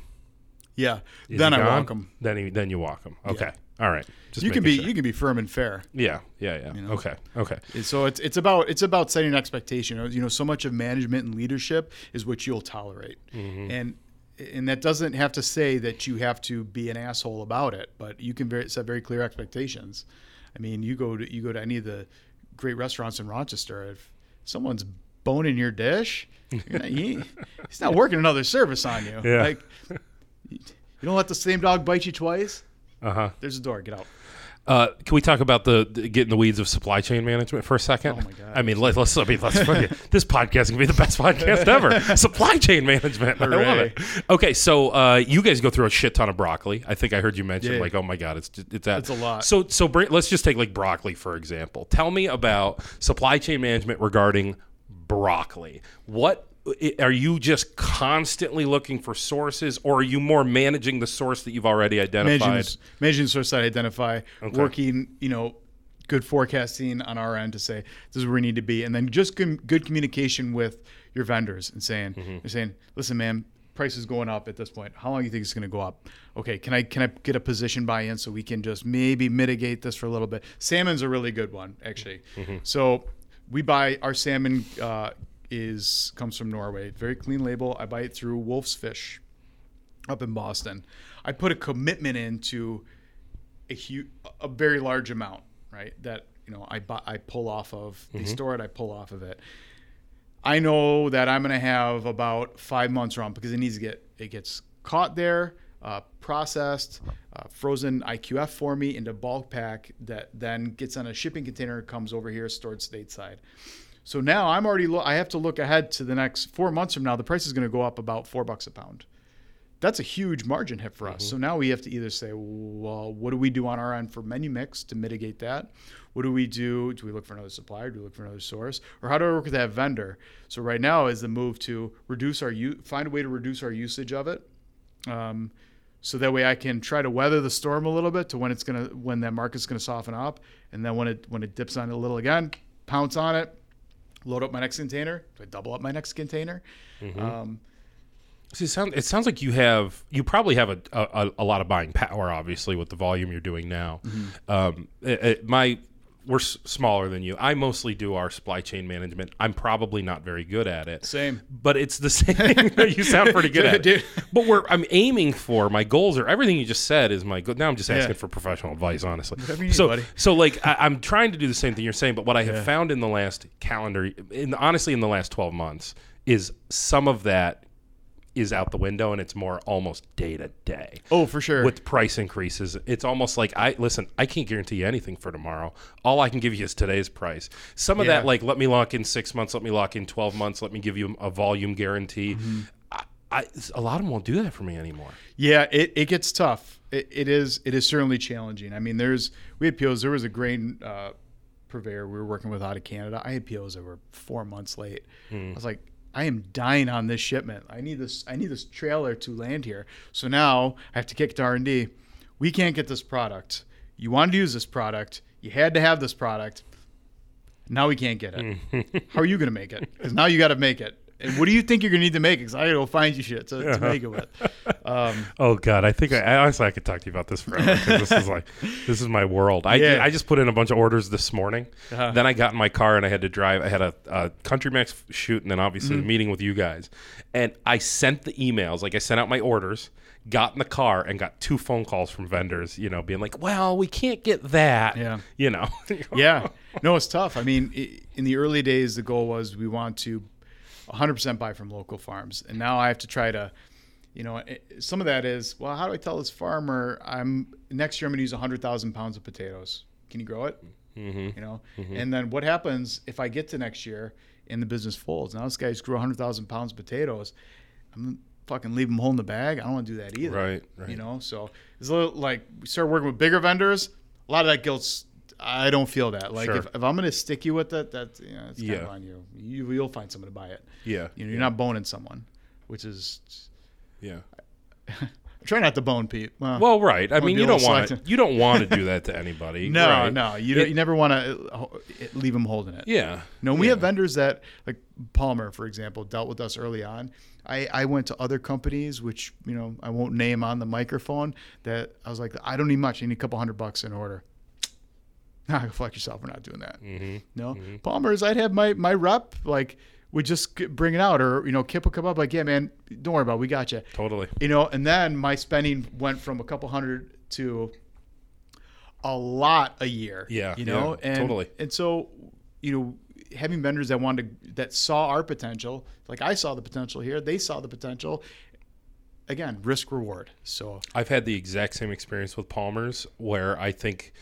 [SPEAKER 2] Yeah.
[SPEAKER 1] Is
[SPEAKER 2] then I
[SPEAKER 1] gone?
[SPEAKER 2] walk them.
[SPEAKER 1] Then he, then you walk them. Okay, all right. Just
[SPEAKER 2] You can be
[SPEAKER 1] sure.
[SPEAKER 2] you can be firm and fair.
[SPEAKER 1] yeah, yeah, yeah. Okay, okay.
[SPEAKER 2] And So it's it's about it's about setting an expectation. You know, so much of management and leadership is what you'll tolerate,
[SPEAKER 1] Mm-hmm.
[SPEAKER 2] and and that doesn't have to say that you have to be an asshole about it, but you can very, set very clear expectations. I mean, you go to you go to any of the great restaurants in Rochester. If someone's boning your dish, not, he, he's not working another service on you.
[SPEAKER 1] Yeah.
[SPEAKER 2] Like you don't let the same dog bite you twice.
[SPEAKER 1] Uh huh.
[SPEAKER 2] There's a door. Get out.
[SPEAKER 1] Uh, can we talk about the, the getting the weeds of supply chain management for a second?
[SPEAKER 2] Oh my God.
[SPEAKER 1] I mean, let, let's. I mean, let's. [LAUGHS] this podcast can be the best podcast ever. [LAUGHS] supply chain management. I love it. Okay, so uh, you guys go through a shit ton of broccoli. I think I heard you mention
[SPEAKER 2] Yeah.
[SPEAKER 1] like, oh my god, it's it's that.
[SPEAKER 2] It's a lot.
[SPEAKER 1] So so bring, let's just take like broccoli for example. Tell me about supply chain management regarding broccoli. What are you just constantly looking for sources, or are you more managing the source that you've already identified?
[SPEAKER 2] managing, managing the source side identify, working, you know, good forecasting on our end to say this is where we need to be, and then just com- good communication with your vendors and saying,
[SPEAKER 1] Mm-hmm.
[SPEAKER 2] you're saying, listen, man, price is going up at this point. How long do you think it's going to go up? Okay, can I can I get a position buy in so we can just maybe mitigate this for a little bit? Salmon's a really good one, actually.
[SPEAKER 1] Mm-hmm.
[SPEAKER 2] So we buy our salmon uh, is comes from Norway, very clean label. I buy it through Wolf's Fish up in Boston. I put a commitment into a huge, a very large amount, right? That you know, I buy, I pull off of. They store it, I pull off of it. I know that I'm going to have about five months around because it needs to get it gets caught there, uh, processed, uh, frozen IQF for me into bulk pack that then gets on a shipping container, comes over here, stored stateside. So now I'm already lo- I have to look ahead to the next four months from now. The price is going to go up about four bucks a pound that's a huge margin hit for us. So now we have to either say, well, what do we do on our end for menu mix to mitigate that? What do we do? Do we look for another supplier? Do we look for another source? Or how do I work with that vendor? So right now is the move to reduce our u- find a way to reduce our usage of it. Um, so that way I can try to weather the storm a little bit to when it's gonna when that market's gonna soften up, and then when it when it dips on it a little again, pounce on it, load up my next container, do I double up my next container? Um,
[SPEAKER 1] See, it, sound, it sounds like you have you probably have a, a, a lot of buying power, obviously, with the volume you're doing now. Um, it- it- my we're s- smaller than you. I mostly do our supply chain management. I'm probably not very good at it.
[SPEAKER 2] Same.
[SPEAKER 1] but it's the [LAUGHS] same. [LAUGHS] you sound pretty good at it.
[SPEAKER 2] Dude.
[SPEAKER 1] But we're I'm aiming for my goals are everything you just said is my goal. Now I'm just asking
[SPEAKER 2] Yeah.
[SPEAKER 1] for professional advice, honestly.
[SPEAKER 2] Whatever you need,
[SPEAKER 1] so
[SPEAKER 2] buddy.
[SPEAKER 1] so like I, I'm trying to do the same thing you're saying, but what I have
[SPEAKER 2] Yeah.
[SPEAKER 1] found in the last calendar, in honestly in the last 12 months, is some of that is out the window and it's more almost day to day
[SPEAKER 2] Oh, for sure.
[SPEAKER 1] with price increases. It's almost like I listen. I can't guarantee you anything for tomorrow. All I can give you is today's price. Some of
[SPEAKER 2] Yeah.
[SPEAKER 1] that, like let me lock in six months, let me lock in twelve months, let me give you a volume guarantee.
[SPEAKER 2] Mm-hmm.
[SPEAKER 1] I, I, a lot of them won't do that for me anymore.
[SPEAKER 2] Yeah, it, it gets tough. It, it is it is certainly challenging. I mean, there's we had POs. There was a grain uh, purveyor we were working with out of Canada. I had POs that were four months late. I was like, I am dying on this shipment. I need this. I need this trailer to land here. So now I have to kick to R and D. We can't get this product. You wanted to use this product. You had to have this product. Now we can't get it. Hmm. [LAUGHS] How are you going to make it? Because now you got to make it. And what do you think you're going to need to make? Because I go find you shit to, to make it with. [LAUGHS] Um,
[SPEAKER 1] Oh God, I think I, I honestly I could talk to you about this forever. 'cause this is [LAUGHS] like this is my world. I
[SPEAKER 2] Yeah.
[SPEAKER 1] I just put in a bunch of orders this morning.
[SPEAKER 2] Uh-huh.
[SPEAKER 1] Then I got in my car and I had to drive. I had a, a Country Max shoot and then obviously
[SPEAKER 2] Mm-hmm.
[SPEAKER 1] the meeting with you guys. And I sent the emails like I sent out my orders, got in the car and got two phone calls from vendors, you know, being like, "Well, we can't get that."
[SPEAKER 2] Yeah.
[SPEAKER 1] You know. [LAUGHS]
[SPEAKER 2] yeah. No, it's tough. I mean, i in the early days, the goal was we want to 100% buy from local farms, and now I have to try to, you know, it, some of that is well, how do I tell this farmer I'm next year I'm going to use 100,000 pounds of potatoes? Can you grow it? Mm-hmm. You know, and then what happens if I get to next year and the business folds? Now this guy's grew 100,000 pounds of potatoes. I'm fucking leave him holding the bag. I don't want to do that either.
[SPEAKER 1] Right, right.
[SPEAKER 2] You know, so it's a little like we start working with bigger vendors. A lot of that guilt's. I don't feel that. Like
[SPEAKER 1] Sure.
[SPEAKER 2] if, if I'm going to stick you with it, that's you know, it's kind
[SPEAKER 1] Yeah.
[SPEAKER 2] of on you. you. You'll find someone to buy it.
[SPEAKER 1] yeah.
[SPEAKER 2] You know, you're not boning someone, which is.
[SPEAKER 1] Yeah. [LAUGHS]
[SPEAKER 2] Try not to bone Pete. Well,
[SPEAKER 1] Well, right. I mean, you don't want to. You don't want to do that [LAUGHS] to anybody.
[SPEAKER 2] no,
[SPEAKER 1] right?
[SPEAKER 2] no, you,
[SPEAKER 1] It-
[SPEAKER 2] you never want uh, to leave them holding it.
[SPEAKER 1] Yeah.
[SPEAKER 2] No, we
[SPEAKER 1] yeah.
[SPEAKER 2] have vendors that, like Palmer, for example, dealt with us early on. I, I went to other companies, which you know I won't name on the microphone. That I was like, I don't need much. I need a couple hundred bucks in order. [LAUGHS] Nah, go fuck yourself. We're not doing that.
[SPEAKER 1] Mm-hmm.
[SPEAKER 2] No, Palmer's. I'd have my my rep like would just bring it out, or you know, Kip would come up like, yeah, man, don't worry about, it. we got you.
[SPEAKER 1] Totally.
[SPEAKER 2] You know, and then my spending went from a couple hundred to a lot a year.
[SPEAKER 1] Yeah,
[SPEAKER 2] you know,
[SPEAKER 1] yeah,
[SPEAKER 2] and
[SPEAKER 1] totally.
[SPEAKER 2] and so you know, having vendors that wanted to, that saw our potential, like I saw the potential here, they saw the potential. Again, risk reward. So
[SPEAKER 1] I've had the exact same experience with Palmer's where I think, th-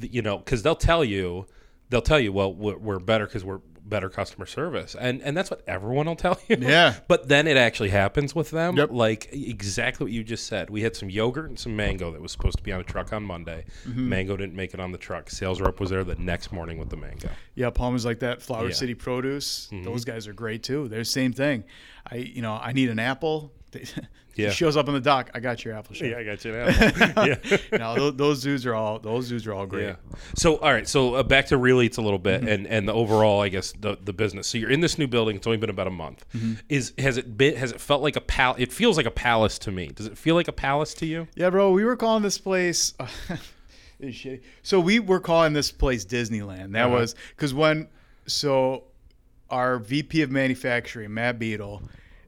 [SPEAKER 1] you know, because they'll tell you, they'll tell you, well, we're, we're better because we're better customer service, and and that's what everyone will [LAUGHS] tell you.
[SPEAKER 2] Yeah.
[SPEAKER 1] But then it actually happens with them.
[SPEAKER 2] Yep.
[SPEAKER 1] Like exactly what you just said. We had some yogurt and some mango that was supposed to be on a truck on Monday.
[SPEAKER 2] Mm-hmm.
[SPEAKER 1] Mango didn't make it on the truck. Sales rep was there the next morning with the mango.
[SPEAKER 2] Yeah, Palmer's like that. Flower
[SPEAKER 1] Yeah. Mm-hmm.
[SPEAKER 2] City Produce, those guys are great too. They're the same thing. I, you know, I need an apple. They, [LAUGHS]
[SPEAKER 1] Yeah.
[SPEAKER 2] He shows up in the dock. I got your apple. Yeah,
[SPEAKER 1] I got you now. [LAUGHS] [LAUGHS] yeah.
[SPEAKER 2] no, those, those dudes are all those zoos are all great.
[SPEAKER 1] Yeah. So all right. So uh, back to Real Eats a little
[SPEAKER 2] Mm-hmm.
[SPEAKER 1] bit, and and the overall, I guess the the business. So you're in this new building. It's only been about a month.
[SPEAKER 2] Mm-hmm.
[SPEAKER 1] Is has it been? Has it felt like a pal? It feels like a palace to me. Does it feel like a palace to you?
[SPEAKER 2] Yeah, bro. We were calling this place. shitty. So we were calling this place Disneyland. That
[SPEAKER 1] Uh-huh.
[SPEAKER 2] was because when so our VP of manufacturing, Matt Beadle,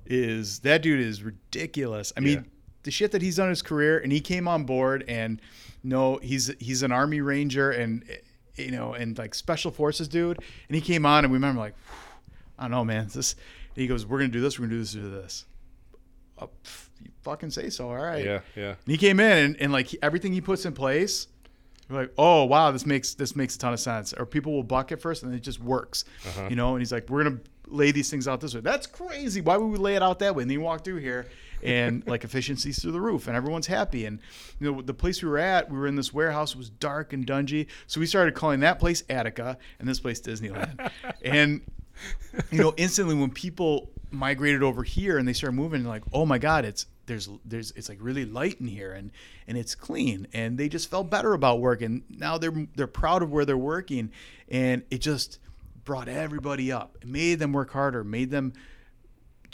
[SPEAKER 2] is that dude is ridiculous. I
[SPEAKER 1] Yeah.
[SPEAKER 2] mean, the shit that he's done in his career, and he came on board, and no, he's he's an Army Ranger, and you know, and like special forces dude, and he came on, and we remember like, I don't know, man. This And he goes, we're gonna do this, we're gonna do this, do this. Oh, pff, you fucking say so. All right.
[SPEAKER 1] Yeah. Yeah.
[SPEAKER 2] And he came in and, and like he- everything he puts in place, we're like, oh wow, this makes this makes a ton of sense. Or people will buck it first and it just works,
[SPEAKER 1] Uh-huh.
[SPEAKER 2] you know. And he's like, we're gonna lay these things out this way. That's crazy. Why would we lay it out that way? And then you walk through here, and [LAUGHS] like efficiencies through the roof, and everyone's happy. And you know the place we were at, we were in this warehouse, it was dark and dungy, so we started calling that place Attica and this place Disneyland. [LAUGHS] and you know, instantly when people migrated over here and they started moving, like, oh my God, it's there's there's it's like really light in here and and it's clean and they just felt better about working. Now they're they're proud of where they're working, and it just brought everybody up. Made them work harder, made them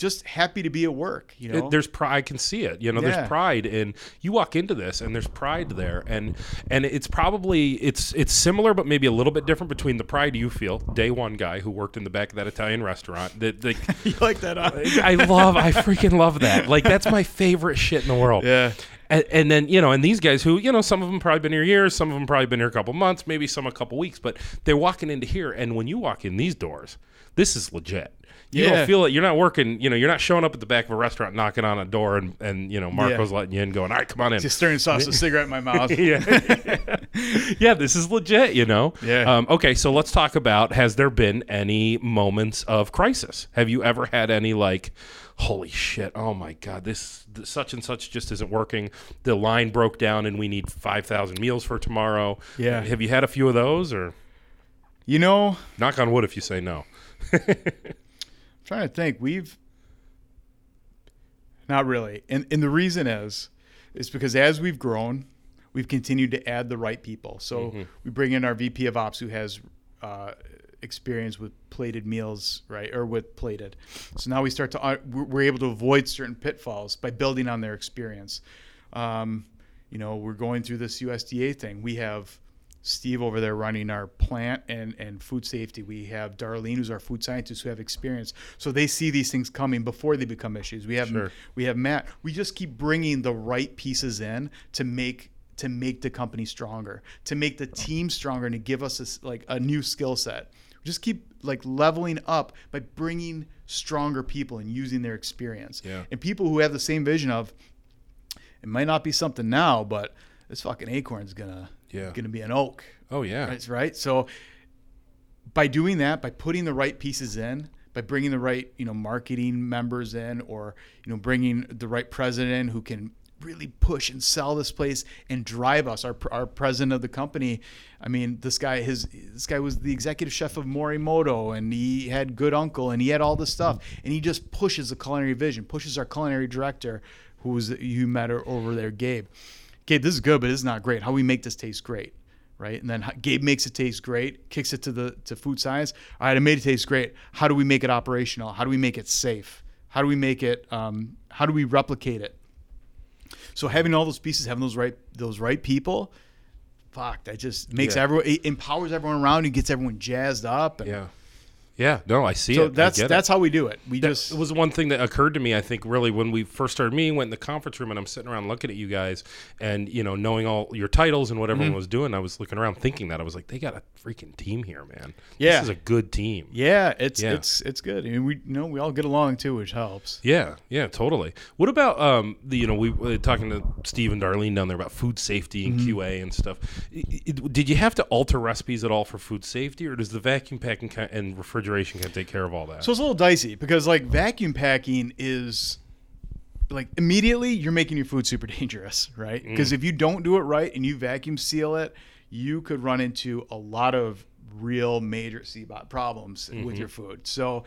[SPEAKER 2] just happy to be at work. You know,
[SPEAKER 1] It- there's pride. I can see it. You know,
[SPEAKER 2] Yeah.
[SPEAKER 1] there's pride in you walk into this, and there's pride there, and and it's probably it's it's similar, but maybe a little bit different between the pride you feel, day one guy who worked in the back of that Italian restaurant. That the, [LAUGHS]
[SPEAKER 2] you like that? Huh?
[SPEAKER 1] I love, I freaking love that. Like that's my favorite shit in the world.
[SPEAKER 2] Yeah.
[SPEAKER 1] And, and then you know, and these guys who you know, some of them probably been here years, some of them probably been here a couple months, maybe some a couple weeks, but they're walking into here, and when you walk in these doors, this is legit. You
[SPEAKER 2] Yeah.
[SPEAKER 1] don't feel it. You're not working. You know, you're not showing up at the back of a restaurant, knocking on a door, and and you know, Marco's letting you in, going, "All right, come on in."
[SPEAKER 2] Just stirring sauce, a cigarette in my mouth. [LAUGHS]
[SPEAKER 1] yeah, [LAUGHS] yeah. This is legit. You know.
[SPEAKER 2] Yeah.
[SPEAKER 1] Um, okay, so let's talk about: Has there been any moments of crisis? Have you ever had any like, holy shit? Oh my god, this, this such and such just isn't working. The line broke down, and we need five thousand meals for tomorrow.
[SPEAKER 2] Yeah.
[SPEAKER 1] Have you had a few of those, or
[SPEAKER 2] You know,
[SPEAKER 1] knock on wood if you say no? [LAUGHS]
[SPEAKER 2] I'm trying to think. We've not really, and and the reason is, is because as we've grown, we've continued to add the right people. So we bring in our VP of Ops who has uh, experience with plated meals, right, or with plated. So now we start to uh, we're we're able to avoid certain pitfalls by building on their experience. Um, you know, we're going through this USDA thing. We have Steve over there running our plant and, and food safety. We have Darlene, who's our food scientist, who have experience. So they see these things coming before they become issues. We have
[SPEAKER 1] Sure.
[SPEAKER 2] we have Matt. We just keep bringing the right pieces in to make to make the company stronger, to make the team stronger, and to give us this, like a new skill set. Just keep like leveling up by bringing stronger people and using their experience.
[SPEAKER 1] Yeah.
[SPEAKER 2] And people who have the same vision of it might not be something now, but this fucking acorn's gonna
[SPEAKER 1] Yeah.
[SPEAKER 2] gonna be an oak.
[SPEAKER 1] Oh yeah.
[SPEAKER 2] Right, right. So by doing that, by putting the right pieces in, by bringing the right you know marketing members in, or you know bringing the right president who can really push and sell this place and drive us. Our, our president of the company, I mean, this guy his this guy was the executive chef of Morimoto, and he had Good Uncle, and he had all this stuff, and he just pushes the culinary vision, pushes our culinary director, who was you met her over there, Gabe. Gabe, this is good, but it's not great. How do we make this taste great? right? And then Gabe makes it taste great, kicks it to the to food science. All right, I made it taste great. How do we make it operational? How do we make it safe? How do we make it? Um, how do we replicate it? So having all those pieces, having those right those right people, fuck, that just makes
[SPEAKER 1] Yeah.
[SPEAKER 2] everyone it empowers everyone around you, gets everyone jazzed up. And
[SPEAKER 1] Yeah. Yeah. No, I see
[SPEAKER 2] So
[SPEAKER 1] it.
[SPEAKER 2] That's
[SPEAKER 1] get it.
[SPEAKER 2] how we do it. We
[SPEAKER 1] That
[SPEAKER 2] just
[SPEAKER 1] was one thing that occurred to me. I think really when we first started meeting, went in the conference room, and I'm sitting around looking at you guys, and you know, knowing all your titles and what
[SPEAKER 2] Mm-hmm.
[SPEAKER 1] everyone was doing, I was looking around thinking that I was like, they got a freaking team here, man.
[SPEAKER 2] Yeah.
[SPEAKER 1] this is a good team.
[SPEAKER 2] yeah, it's
[SPEAKER 1] Yeah.
[SPEAKER 2] it's it's good. I mean, we you know we all get along too, which helps.
[SPEAKER 1] Yeah, yeah, totally. What about um the you know we were talking to Steve and Darlene down there about food safety and
[SPEAKER 2] Mm-hmm.
[SPEAKER 1] QA and stuff. I- I- did you have to alter recipes at all for food safety, or does the vacuum packing ki- and refrigeration kind of take care of all that?
[SPEAKER 2] So it's a little dicey because like vacuum packing is like immediately you're making your food super [LAUGHS] dangerous, right? Mm. Because if you don't do it right and you vacuum seal it, you could run into a lot of real major C. bot problems with your mm-hmm. food. So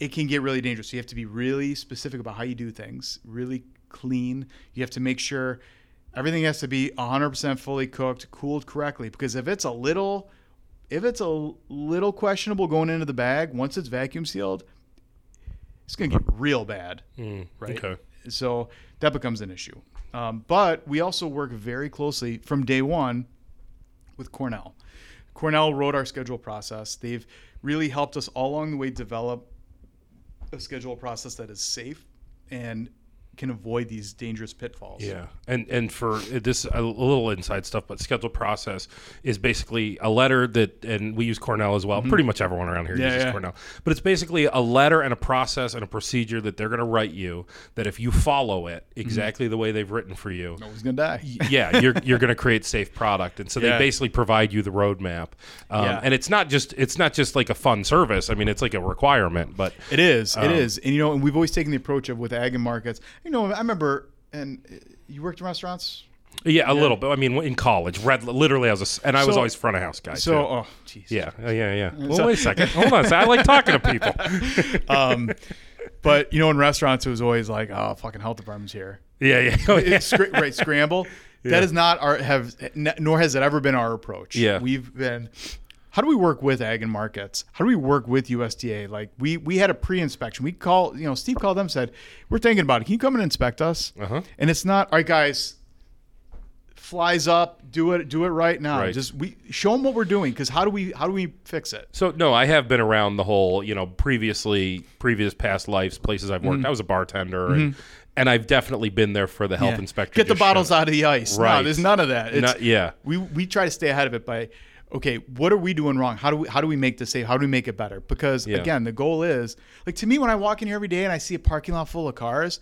[SPEAKER 2] it can get really dangerous. So you have to be really specific about how you do things, really clean. You have to make sure everything has to be 100% fully cooked, cooled correctly because if it's a little if it's a little questionable going into the bag, once it's vacuum sealed, it's going to get real bad, right?
[SPEAKER 1] okay.
[SPEAKER 2] So that becomes an issue. Um, but we also work very closely from day one with Cornell. Cornell wrote our scheduled process. They've really helped us all along the way develop a scheduled process that is safe and can avoid these dangerous pitfalls.
[SPEAKER 1] Yeah, and and for this a little inside stuff, but scheduled process is basically a letter that, and we use Cornell as well. Pretty much everyone around here
[SPEAKER 2] Mm-hmm. Yeah,
[SPEAKER 1] uses
[SPEAKER 2] yeah.
[SPEAKER 1] Cornell, but it's basically a letter and a process and a procedure that they're going to write you. That if you follow it
[SPEAKER 2] Mm-hmm.
[SPEAKER 1] exactly the way they've written for you,
[SPEAKER 2] No one's going to die.
[SPEAKER 1] yeah, you're you're going to create safe product, and so they basically provide you the roadmap. Um,
[SPEAKER 2] Yeah.
[SPEAKER 1] And it's not just it's not just like a fun service. I mean, it's like a requirement. But
[SPEAKER 2] It is.
[SPEAKER 1] Um,
[SPEAKER 2] it is. And you know, and we've always taken the approach of with ag and markets. You know, I remember, and uh, you worked in restaurants.
[SPEAKER 1] yeah, a little bit. I mean, in college, read literally I was, a, and I was always front of house guy.
[SPEAKER 2] So,
[SPEAKER 1] too.
[SPEAKER 2] oh, jeez.
[SPEAKER 1] Yeah, uh, yeah, yeah. Well,
[SPEAKER 2] So-
[SPEAKER 1] wait a second. Hold on. a sec. I like talking to people. [LAUGHS]
[SPEAKER 2] Um, but you know, in restaurants, it was always like, oh, fucking health department's here.
[SPEAKER 1] Yeah, yeah. Oh, yeah.
[SPEAKER 2] It's scra- right, scramble. [LAUGHS]
[SPEAKER 1] Yeah.
[SPEAKER 2] That is not our have, nor has it ever been our approach.
[SPEAKER 1] Yeah.
[SPEAKER 2] we've been. How do we work with ag and markets? How do we work with USDA? Like we we had a pre-inspection. We call you know Steve called them said we're thinking about it. Can you come and inspect us?
[SPEAKER 1] Uh-huh.
[SPEAKER 2] And it's not all right, guys. Flies up, do it, do it right now.
[SPEAKER 1] Right.
[SPEAKER 2] Just we show them what we're doing because how do we how do we fix it?
[SPEAKER 1] So no, I have been around the whole, you know, previously, previous past lives, places I've
[SPEAKER 2] Mm-hmm.
[SPEAKER 1] worked. I was a bartender, and and I've definitely been there for the health
[SPEAKER 2] Yeah.
[SPEAKER 1] inspector.
[SPEAKER 2] Get the bottles
[SPEAKER 1] show-
[SPEAKER 2] out of the ice.
[SPEAKER 1] Right.
[SPEAKER 2] No, there's none of that. It's,
[SPEAKER 1] Not- yeah.
[SPEAKER 2] We we try to stay ahead of it by okay, what are we doing wrong? How do we how do we make this safe? How do we make it better? Because
[SPEAKER 1] Yeah.
[SPEAKER 2] again, the goal is like to me when I walk in here every day and I see a parking lot full of cars,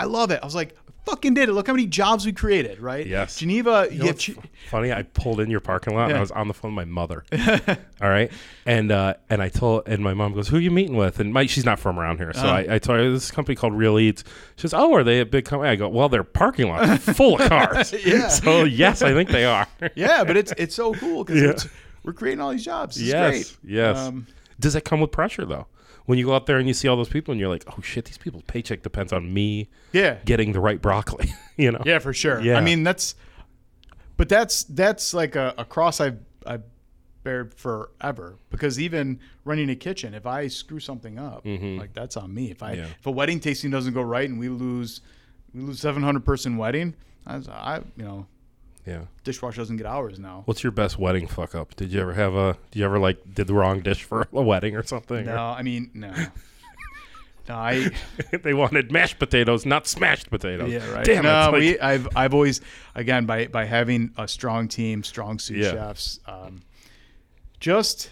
[SPEAKER 2] I love it. I was like, fucking did it. Look how many jobs we created, right?
[SPEAKER 1] Yes.
[SPEAKER 2] Geneva, you
[SPEAKER 1] know
[SPEAKER 2] have
[SPEAKER 1] what's
[SPEAKER 2] Ch-
[SPEAKER 1] funny? I pulled in your parking lot and I was on the phone with my mother. [LAUGHS] All right, and uh, and I told and my mom goes, "Who are you meeting with?" And my she's not from around here, so
[SPEAKER 2] Uh-huh.
[SPEAKER 1] I, I told her this company called Real Eats. She says, "Oh, are they a big company?" I go, "Well, their parking lot full of [LAUGHS] cars."
[SPEAKER 2] Yeah.
[SPEAKER 1] So yes, I think they are. [LAUGHS]
[SPEAKER 2] yeah, but it's it's so cool because
[SPEAKER 1] Yeah.
[SPEAKER 2] we're creating all these jobs. It's
[SPEAKER 1] yes,
[SPEAKER 2] great.
[SPEAKER 1] yes.
[SPEAKER 2] Um,
[SPEAKER 1] Does that come with pressure though? When you go out there and you see all those people and you're like, "Oh shit, these people's paycheck depends on me
[SPEAKER 2] yeah.
[SPEAKER 1] getting the right broccoli," [LAUGHS] you know?
[SPEAKER 2] Yeah, for sure.
[SPEAKER 1] Yeah.
[SPEAKER 2] I mean, that's, but that's that's like a, a cross I've I've bared forever because even running a kitchen, if I screw something up, like that's on me. If I
[SPEAKER 1] Mm-hmm. Yeah.
[SPEAKER 2] if a wedding tasting doesn't go right and we lose we lose seven hundred person wedding, I, was- I you know
[SPEAKER 1] Yeah.
[SPEAKER 2] Dishwasher doesn't get hours now.
[SPEAKER 1] What's your best wedding fuck up? Did you ever have a? Did you ever like did the wrong dish for a wedding or something?
[SPEAKER 2] No, I mean no. [LAUGHS] no, I [LAUGHS]
[SPEAKER 1] they wanted mashed potatoes, not smashed potatoes.
[SPEAKER 2] yeah right.
[SPEAKER 1] Damn
[SPEAKER 2] no,
[SPEAKER 1] it! Like,
[SPEAKER 2] we I've I've always again by by having a strong team, strong sous
[SPEAKER 1] Yeah.
[SPEAKER 2] chefs. Um, just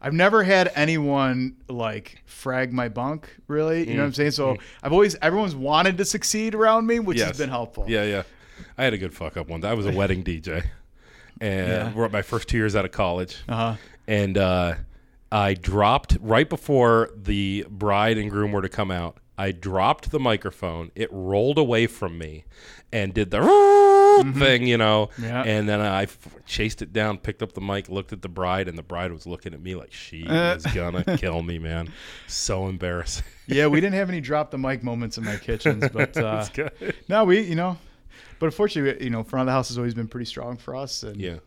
[SPEAKER 2] I've never had anyone like frag my bunk. Really, you know what I'm saying? So I've always everyone's wanted to succeed around me, which
[SPEAKER 1] Mm. Yes.
[SPEAKER 2] has been helpful.
[SPEAKER 1] yeah, yeah. I had a good fuck up one. I was a wedding DJ, and
[SPEAKER 2] Yeah.
[SPEAKER 1] we're at my first two years out of college.
[SPEAKER 2] Uh huh.
[SPEAKER 1] and uh, I dropped right before the bride and groom were to come out. I dropped the microphone. It rolled away from me, and did the thing, you know.
[SPEAKER 2] Mm-hmm. Yeah.
[SPEAKER 1] And then I f- chased it down, picked up the mic, looked at the bride, and the bride was looking at me like she [LAUGHS]
[SPEAKER 2] Uh.
[SPEAKER 1] is gonna kill me, man. So embarrassing.
[SPEAKER 2] Yeah, we [LAUGHS] didn't have any drop the mic moments in my kitchens, but [LAUGHS] uh, no, we you know, but unfortunately, you know, front of the house has always been pretty strong for us. And,
[SPEAKER 1] Yeah.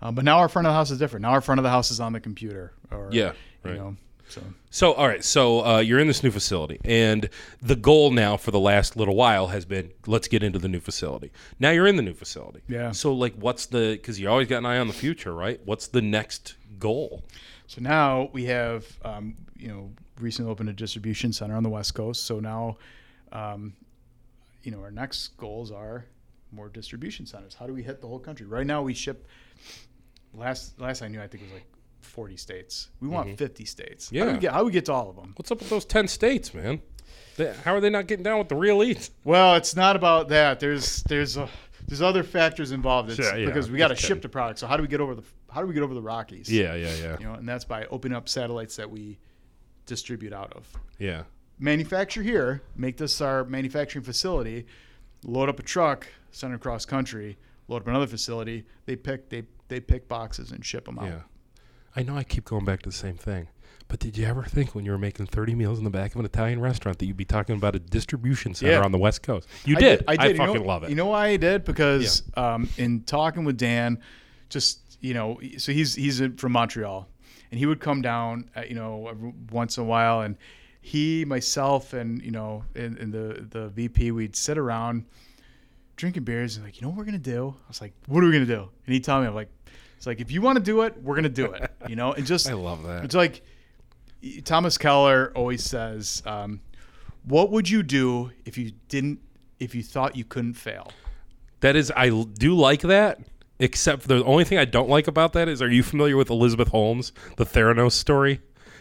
[SPEAKER 2] Uh, but now our front of the house is different. Now our front of the house is on the computer. Or,
[SPEAKER 1] Yeah.
[SPEAKER 2] You
[SPEAKER 1] Right.
[SPEAKER 2] know, so
[SPEAKER 1] So, all right. So, uh, you're in this new facility, and the goal now for the last little while has been let's get into the new facility. Now you're in the new facility.
[SPEAKER 2] Yeah.
[SPEAKER 1] So, like, what's the? Because you always got an eye on the future, right? What's the next goal?
[SPEAKER 2] so now we have um, you know recently opened a distribution center on the West Coast. So now, um, you know, our next goals are more distribution centers. How do we hit the whole country? Right now we ship. Last last I knew, I think it was like. 40 states. We want 50 states. How do
[SPEAKER 1] Mm-hmm. Yeah.
[SPEAKER 2] we get how do we get to all of them?
[SPEAKER 1] What's up with those ten states, man? They- how are they not getting down with the real eats?
[SPEAKER 2] Well, it's not about that. There's there's a, there's other factors involved. It's
[SPEAKER 1] Sure, yeah,
[SPEAKER 2] because we got to ship the product. So how do we get over the how do we get over the Rockies?
[SPEAKER 1] Yeah, yeah, yeah,
[SPEAKER 2] You know, and that's by opening up satellites that we distribute out of.
[SPEAKER 1] yeah.
[SPEAKER 2] Manufacture here, make this our manufacturing facility, load up a truck, send it across country, load up another facility. They pick they they pick boxes and ship them out.
[SPEAKER 1] Yeah. I know I keep going back to the same thing. But did you ever think when you were making 30 meals in the back of an Italian restaurant that you'd be talking about a distribution center
[SPEAKER 2] Yeah.
[SPEAKER 1] on the West Coast? You
[SPEAKER 2] I
[SPEAKER 1] did.
[SPEAKER 2] I did. Know-
[SPEAKER 1] fucking love it.
[SPEAKER 2] You know why I did? Because um, in talking with Dan, just you know, so he's he's from Montreal, and he would come down, uh, you know, once in a while, and he, myself, and you know, and, and the the VP, we'd sit around drinking beers and like, you know what we're gonna do? I was like, what are we gonna do? And he told me, I'm like, it's like if you want to do it, we're gonna do it, you know, and just [LAUGHS]
[SPEAKER 1] I love that.
[SPEAKER 2] it's like Thomas Keller always says, um, "What would you do if you didn't, if you thought you couldn't fail?"
[SPEAKER 1] That is, I do like that. Except for the only thing I don't like about that is, are you familiar with Elizabeth Holmes, the Theranos story?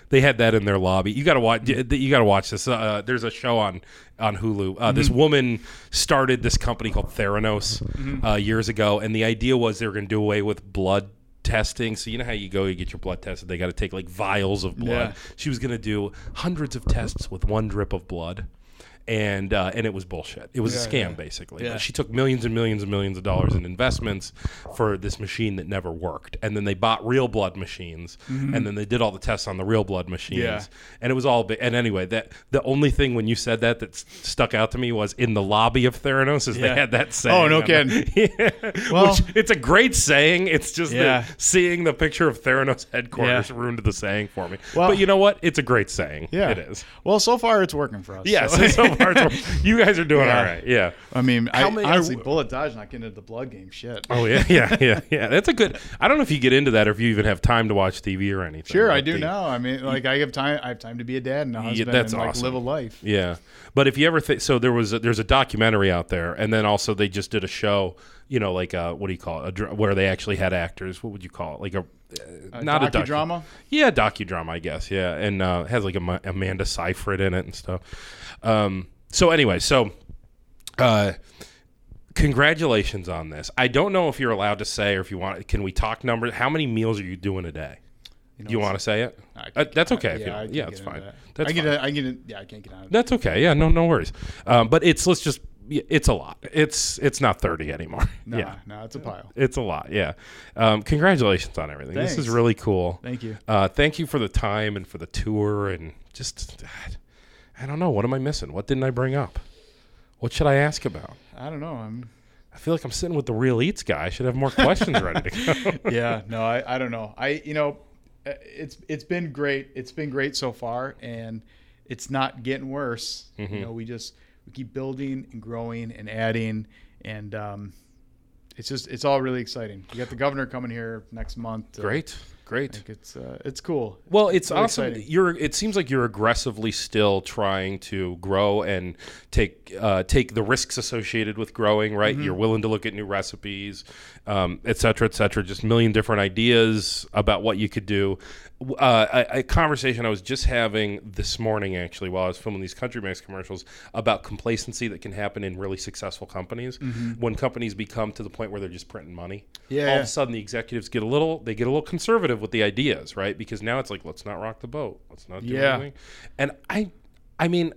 [SPEAKER 1] They had that in their lobby. You got to watch. You got to watch this. Uh, there's a show on on Hulu. Uh, This woman started this company called Theranos uh, years ago, and the idea was they were going to do away with blood testing. So you know how you go, you get your blood tested. They got to take like vials of blood.
[SPEAKER 2] Yeah.
[SPEAKER 1] She was going to do hundreds of tests with one drip of blood. And uh, and it was bullshit. It was a scam
[SPEAKER 2] yeah.
[SPEAKER 1] basically.
[SPEAKER 2] Yeah.
[SPEAKER 1] She took millions and millions and millions of dollars in investments for this machine that never worked. And then they bought real blood machines, and then they did all the tests on the real blood machines.
[SPEAKER 2] Yeah.
[SPEAKER 1] And it was all. And anyway, that the only thing when you said that that stuck out to me was in the lobby of Theranos is they had that saying.
[SPEAKER 2] Oh, no kidding. [LAUGHS]
[SPEAKER 1] yeah.
[SPEAKER 2] Well-
[SPEAKER 1] Which, it's a great saying. It's just
[SPEAKER 2] Yeah.
[SPEAKER 1] that seeing the picture of Theranos headquarters ruined the saying for me.
[SPEAKER 2] Well-
[SPEAKER 1] but you know what? It's a great saying.
[SPEAKER 2] Yeah,
[SPEAKER 1] it is.
[SPEAKER 2] Well, so far it's working for us.
[SPEAKER 1] Yes.
[SPEAKER 2] So- [LAUGHS]
[SPEAKER 1] So, far, you guys are doing
[SPEAKER 2] Yeah.
[SPEAKER 1] all right. Yeah.
[SPEAKER 2] I mean, I,
[SPEAKER 1] How many-
[SPEAKER 2] honestly, bullet dodge not getting into the blood game. Shit.
[SPEAKER 1] Oh yeah, yeah, yeah, yeah. That's a good. I don't know if you get into that or if you even have time to watch TV or anything.
[SPEAKER 2] Sure, I do
[SPEAKER 1] the-
[SPEAKER 2] now. I mean, like I have time. I have time to be a dad and a husband
[SPEAKER 1] that's
[SPEAKER 2] and like
[SPEAKER 1] awesome.
[SPEAKER 2] live a life.
[SPEAKER 1] Yeah, but if you ever think so, there was a, there's a documentary out there, and then also they just did a show. You know, like a, what do you call it? A, dr- where they actually had actors. What would you call it? Like a uh, not a docu-
[SPEAKER 2] docudrama.
[SPEAKER 1] Yeah, docudrama, I guess. Yeah, and uh, has like a, Amanda Seyfried in it and stuff. Um, so anyway, so uh, congratulations on this. I don't know if you're allowed to say or if you want. Can we talk numbers? How many meals are you doing a day?
[SPEAKER 2] know,
[SPEAKER 1] you want to say it? Uh, that's okay. if you
[SPEAKER 2] I
[SPEAKER 1] don't-
[SPEAKER 2] can't
[SPEAKER 1] yeah,
[SPEAKER 2] get
[SPEAKER 1] it's fine.
[SPEAKER 2] that.
[SPEAKER 1] That's
[SPEAKER 2] I get.
[SPEAKER 1] fine.
[SPEAKER 2] A, I get. A, yeah, I can't get on it.
[SPEAKER 1] That's okay. Yeah, no, no worries. Um, but it's let's just. It's a lot. It's it's not thirty anymore. [LAUGHS]
[SPEAKER 2] Nah,
[SPEAKER 1] yeah,
[SPEAKER 2] no, it's a pile.
[SPEAKER 1] it's a lot. Yeah. Um, congratulations on everything. This is really cool.
[SPEAKER 2] Thank you.
[SPEAKER 1] Uh, thank you for the time and for the tour and just. I don't know. What am I missing? What didn't I bring up? What should I ask about?
[SPEAKER 2] I don't know. I'm.
[SPEAKER 1] I feel like I'm sitting with the real eats guy. I should have more questions ready to go. [LAUGHS]
[SPEAKER 2] yeah, no, I, I don't know. I you know, uh, it's it's been great. It's been great so far, and it's not getting worse.
[SPEAKER 1] Mm-hmm.
[SPEAKER 2] You know, we just we keep building and growing and adding, and um, it's just it's all really exciting. You got the governor coming here next month.
[SPEAKER 1] Great, great.
[SPEAKER 2] It's uh, it's cool.
[SPEAKER 1] Well, it's
[SPEAKER 2] really
[SPEAKER 1] awesome.
[SPEAKER 2] exciting.
[SPEAKER 1] You're. It seems like you're aggressively still trying to grow and take uh, take the risks associated with growing. Right.
[SPEAKER 2] Mm-hmm.
[SPEAKER 1] You're willing to look at new recipes, um, et cetera, et cetera. Just a million different ideas about what you could do. Uh, a, a conversation I was just having this morning, actually, while I was filming these Country Max commercials, about complacency that can happen in really successful companies when companies become to the point where they're just printing money.
[SPEAKER 2] Mm-hmm. Yeah,
[SPEAKER 1] All of a sudden, the executives get a little they get a little conservative with the ideas, right? Because now it's like, let's not rock the boat, let's not do
[SPEAKER 2] Yeah.
[SPEAKER 1] anything. And I, I mean,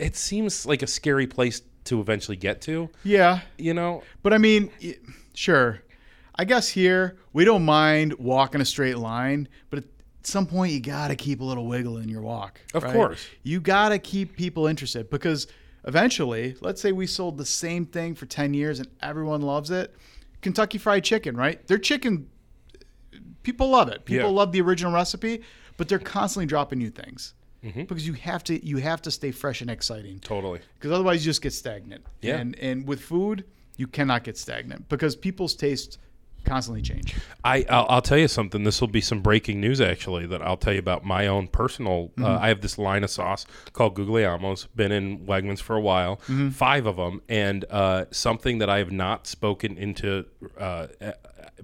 [SPEAKER 1] it seems like a scary place to eventually get to,
[SPEAKER 2] Yeah,
[SPEAKER 1] you know?
[SPEAKER 2] but I mean, y- sure. I guess here we don't mind walking a straight line, but at some point you got to keep a little wiggle in your walk.
[SPEAKER 1] Of
[SPEAKER 2] right?
[SPEAKER 1] course.
[SPEAKER 2] you got to keep people interested because eventually, let's say we sold the same thing for ten years and everyone loves it. Kentucky Fried Chicken, right? Their chicken, people love it. People
[SPEAKER 1] Yeah.
[SPEAKER 2] love the original recipe, but they're constantly dropping new things.
[SPEAKER 1] Mm-hmm.
[SPEAKER 2] Because you have to, you have to stay fresh and exciting
[SPEAKER 1] Totally.
[SPEAKER 2] because otherwise you just get stagnant.
[SPEAKER 1] Yeah.
[SPEAKER 2] And and with food, you cannot get stagnant because people's tastes constantly change.
[SPEAKER 1] I I'll, I'll tell you something. This will be some breaking news actually that I'll tell you about my own personal. Uh, I have this line of sauce called Guglielmo's. Been in Wegmans for a while, five of them, and uh, something that I have not spoken into uh, uh,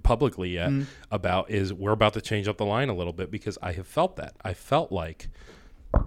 [SPEAKER 1] publicly yet about is we're about to change up the line a little bit because I have felt that I felt like.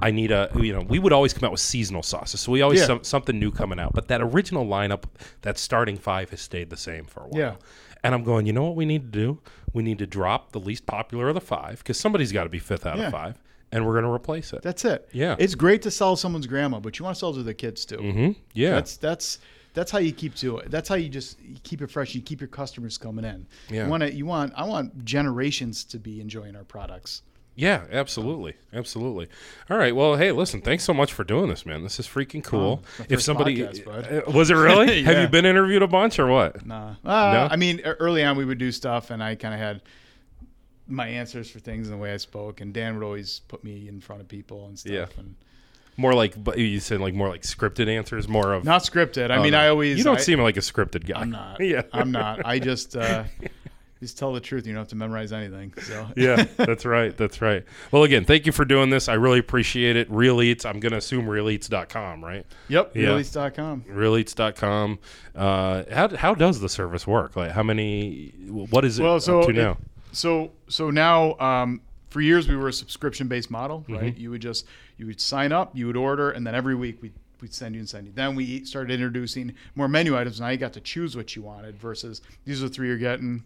[SPEAKER 1] I need a you know we would always come out with seasonal sauces, so we always
[SPEAKER 2] Yeah.
[SPEAKER 1] some, something new coming out. But that original lineup, that starting five, has stayed the same for a while.
[SPEAKER 2] Yeah.
[SPEAKER 1] And I'm going, you know what we need to do? We need to drop the least popular of the five because somebody's got to be fifth out
[SPEAKER 2] Yeah.
[SPEAKER 1] of five, and we're going to replace it.
[SPEAKER 2] That's it.
[SPEAKER 1] Yeah.
[SPEAKER 2] It's great to sell someone's grandma, but you want to sell to the kids too.
[SPEAKER 1] hmm Yeah.
[SPEAKER 2] That's that's that's how you keep to it. That's how you just keep it fresh. You keep your customers coming in.
[SPEAKER 1] Yeah.
[SPEAKER 2] You want to, you want I want generations to be enjoying our products.
[SPEAKER 1] Yeah, absolutely. Absolutely. All right. Well, hey, listen, thanks so much for doing this, man. This is freaking cool. if somebody.
[SPEAKER 2] podcast. [LAUGHS]
[SPEAKER 1] Uh, was it really? [LAUGHS] Have you been interviewed a bunch or what?
[SPEAKER 2] Nah. Uh,
[SPEAKER 1] No?
[SPEAKER 2] I mean, early on we would do stuff, and I kind of had my answers for things and the way I spoke, and Dan would always put me in front of people and stuff.
[SPEAKER 1] Yeah.
[SPEAKER 2] And
[SPEAKER 1] More like, but you said like more like scripted answers, more of.
[SPEAKER 2] not scripted. I
[SPEAKER 1] Oh,
[SPEAKER 2] mean. I always
[SPEAKER 1] You don't
[SPEAKER 2] I,
[SPEAKER 1] seem like a scripted guy.
[SPEAKER 2] I'm not. [LAUGHS]
[SPEAKER 1] Yeah.
[SPEAKER 2] I'm not. I just uh, just tell the truth. You don't have to memorize anything. So [LAUGHS]
[SPEAKER 1] yeah, that's right. That's right. Well, again, thank you for doing this. I really appreciate it. Real Eats, I'm going to assume realeats.com, right?
[SPEAKER 2] Yep.
[SPEAKER 1] Yeah.
[SPEAKER 2] Release.com.
[SPEAKER 1] Realeats.com. Uh, how, how does the service work? Like, how many, what is it
[SPEAKER 2] Well, so
[SPEAKER 1] to
[SPEAKER 2] it-
[SPEAKER 1] now?
[SPEAKER 2] So so now um, for years we were a subscription based model,
[SPEAKER 1] Mm-hmm.
[SPEAKER 2] right? You would just you would sign up, you would order, and then every week we we'd send you and send you. Then we started introducing more menu items. Now you got to choose what you wanted versus these are the three you're getting.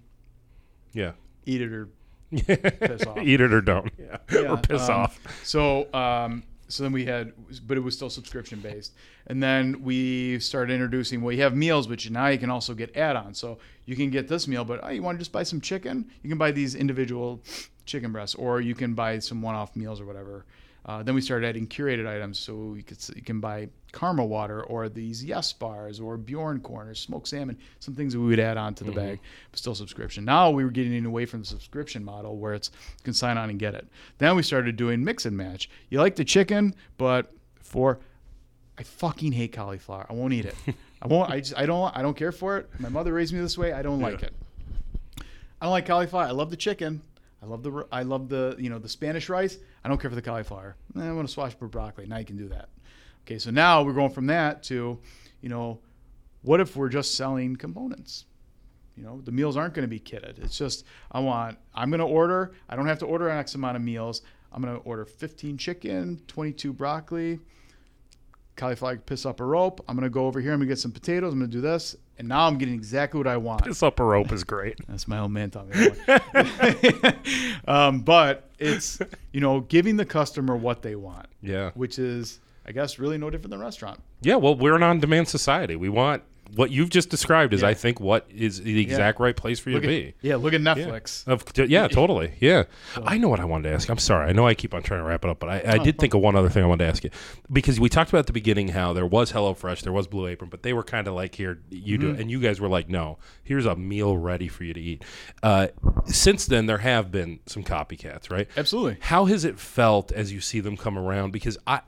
[SPEAKER 1] Yeah.
[SPEAKER 2] Eat it or [LAUGHS] piss off.
[SPEAKER 1] Eat it or don't. Yeah. [LAUGHS] or piss
[SPEAKER 2] um,
[SPEAKER 1] off.
[SPEAKER 2] So, um, so then we had, but it was still subscription based. And then we started introducing, well, you have meals, but now you can also get add-ons. So you can get this meal, but oh, you want to just buy some chicken? You can buy these individual chicken breasts, or you can buy some one-off meals or whatever. Uh, then we started adding curated items, so you could you can buy Karma water or these Yes bars or Bjorn Qorn or smoked salmon, some things that we would add on to the bag, but still subscription. Now we were getting away from the subscription model where it's you can sign on and get it. Then we started doing mix and match. You like the chicken, but for I fucking hate cauliflower. I won't eat it. I won't. I just I don't I don't care for it. My mother raised me this way. I don't like it. I don't like cauliflower. I love the chicken. I love the I love the you know the Spanish rice. I don't care for the cauliflower. Eh, I want to swash broccoli. Now you can do that. Okay, so now we're going from that to, you know, what if we're just selling components? You know, the meals aren't going to be kitted. It's just I want I'm going to order. I don't have to order an X amount of meals. I'm going to order 15 chicken, 22 broccoli, cauliflower piss up a rope. I'm going to go over here. I'm to get some potatoes. I'm going to do this, and now I'm getting exactly what I want.
[SPEAKER 1] Piss up a rope is great. [LAUGHS]
[SPEAKER 2] That's my old man me. [LAUGHS] um, but it's you know giving the customer what they want,
[SPEAKER 1] Yeah.
[SPEAKER 2] which is I guess really no different than restaurant.
[SPEAKER 1] Yeah. Well, we're an on demand society. We want what you've just described is,
[SPEAKER 2] Yeah.
[SPEAKER 1] I think, what is the exact right place for you
[SPEAKER 2] Look
[SPEAKER 1] to
[SPEAKER 2] at,
[SPEAKER 1] be.
[SPEAKER 2] yeah, look at
[SPEAKER 1] Yeah.
[SPEAKER 2] Netflix.
[SPEAKER 1] Of yeah, [LAUGHS] totally. Yeah, I know what I wanted to ask. I'm sorry. I know I keep on trying to wrap it up, but I, I did think of one other thing I wanted to ask you because we talked about at the beginning how there was HelloFresh, there was Blue Apron, but they were kind of like here you do, it. and you guys were like, no, here's a meal ready for you to eat. Uh, since then, there have been some copycats, right?
[SPEAKER 2] Absolutely.
[SPEAKER 1] How has it felt as you see them come around? Because I,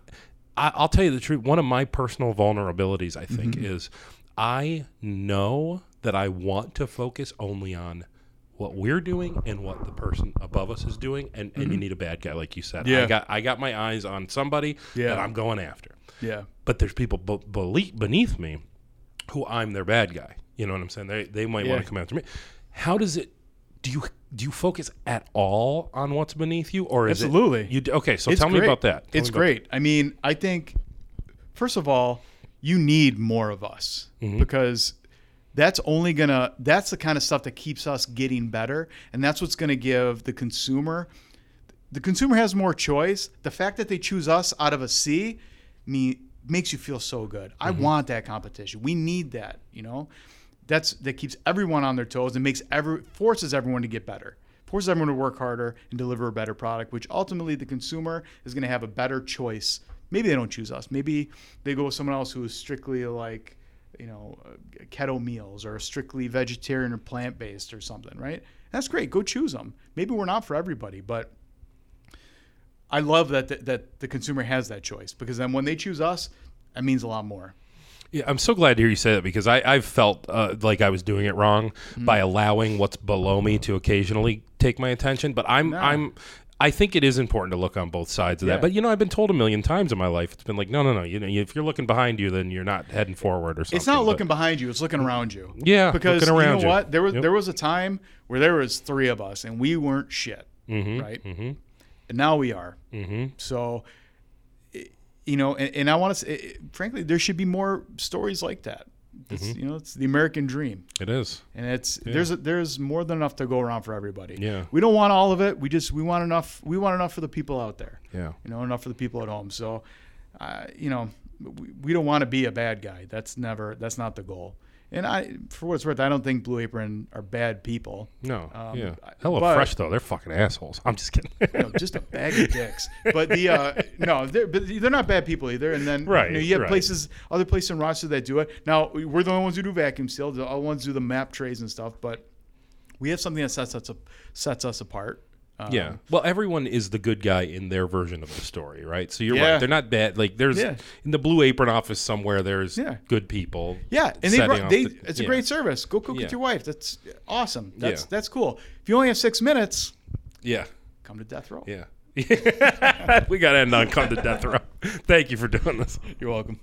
[SPEAKER 1] I I'll tell you the truth. One of my personal vulnerabilities, I think, is I know that I want to focus only on what we're doing and what the person above us is doing, and, and you mm-hmm. need a bad guy, like you said.
[SPEAKER 2] Yeah.
[SPEAKER 1] I got I got my eyes on somebody
[SPEAKER 2] Yeah.
[SPEAKER 1] that I'm going after.
[SPEAKER 2] Yeah.
[SPEAKER 1] But there's people bele- beneath me who I'm their bad guy. You know what I'm saying? They they might
[SPEAKER 2] Yeah.
[SPEAKER 1] want to come after me. How does it? Do you do you focus at all on what's beneath you, or is
[SPEAKER 2] Absolutely.
[SPEAKER 1] it you? Okay, so
[SPEAKER 2] It's
[SPEAKER 1] tell me about that. Tell
[SPEAKER 2] it's
[SPEAKER 1] about
[SPEAKER 2] great. I mean, I think first of all, you need more of us
[SPEAKER 1] Mm-hmm.
[SPEAKER 2] because that's only gonna that's the kind of stuff that keeps us getting better, and that's what's gonna give the consumer. The consumer has more choice. The fact that they choose us out of a sea, me makes you feel so good. I
[SPEAKER 1] Mm-hmm.
[SPEAKER 2] want that competition. We need that. You know, that's that keeps everyone on their toes and makes every forces everyone to get better forces everyone to work harder and deliver a better product which ultimately the consumer is going to have a better choice maybe they don't choose us maybe they go with someone else who is strictly like you know uh, keto meals or strictly vegetarian or plant-based or something right that's great go choose them maybe we're not for everybody but i love that the, that the consumer has that choice because then when they choose us that means a lot more
[SPEAKER 1] Yeah, I'm so glad to hear you say that because I, I've felt uh, like I was doing it wrong
[SPEAKER 2] Mm-hmm.
[SPEAKER 1] by allowing what's below me to occasionally take my attention. But I'm
[SPEAKER 2] No.
[SPEAKER 1] I'm I think it is important to look on both sides of
[SPEAKER 2] Yeah.
[SPEAKER 1] that. But you know, I've been told a million times in my life. It's been like, no, no, no. You know, if you're looking behind you, then you're not heading forward or something.
[SPEAKER 2] It's not
[SPEAKER 1] But-
[SPEAKER 2] looking behind you; it's looking around you.
[SPEAKER 1] Yeah,
[SPEAKER 2] because you know
[SPEAKER 1] you.
[SPEAKER 2] what? There was
[SPEAKER 1] Yep.
[SPEAKER 2] there was a time where there was three of us and we weren't shit, right?
[SPEAKER 1] Mm-hmm.
[SPEAKER 2] And now we are.
[SPEAKER 1] Mm-hmm.
[SPEAKER 2] So, you know, and, and I want to say, frankly, there should be more stories like that. It's,
[SPEAKER 1] Mm-hmm.
[SPEAKER 2] You know, it's the American dream,
[SPEAKER 1] It is.
[SPEAKER 2] and it's there's a, there's more than enough to go around for everybody.
[SPEAKER 1] Yeah.
[SPEAKER 2] we don't want all of it. We just we want enough. We want enough for the people out there.
[SPEAKER 1] Yeah.
[SPEAKER 2] You know, enough for the people at home. So, uh, you know, we, we don't want to be a bad guy. That's never. That's not the goal. And I, for what it's worth, I don't think Blue Apron are bad people.
[SPEAKER 1] No.
[SPEAKER 2] Um,
[SPEAKER 1] yeah. Hello
[SPEAKER 2] but-
[SPEAKER 1] Fresh though. They're fucking assholes. I'm just kidding. [LAUGHS]
[SPEAKER 2] You know, just a bag of dicks. But the uh, no, they're but they're not bad people either. And then
[SPEAKER 1] Right,
[SPEAKER 2] you, know, you have
[SPEAKER 1] right.
[SPEAKER 2] places, other places in Rochester that do it. Now we're the only ones who do vacuum seal. The other ones do the map trays and stuff. But we have something that sets us sets us apart. Um,
[SPEAKER 1] Yeah. Well, everyone is the good guy in their version of the story, right? So you're
[SPEAKER 2] Yeah.
[SPEAKER 1] right. They're not bad. Like there's
[SPEAKER 2] Yeah.
[SPEAKER 1] in the Blue Apron office somewhere. There's
[SPEAKER 2] Yeah.
[SPEAKER 1] good people.
[SPEAKER 2] Yeah, and they, run- they
[SPEAKER 1] the-
[SPEAKER 2] it's a great service. Go cook with your wife. That's awesome. That's that's cool. If you only have six minutes,
[SPEAKER 1] Yeah.
[SPEAKER 2] come to death row.
[SPEAKER 1] Yeah. [LAUGHS] we got to end on come to death row. [LAUGHS] Thank you for doing this.
[SPEAKER 2] You're welcome.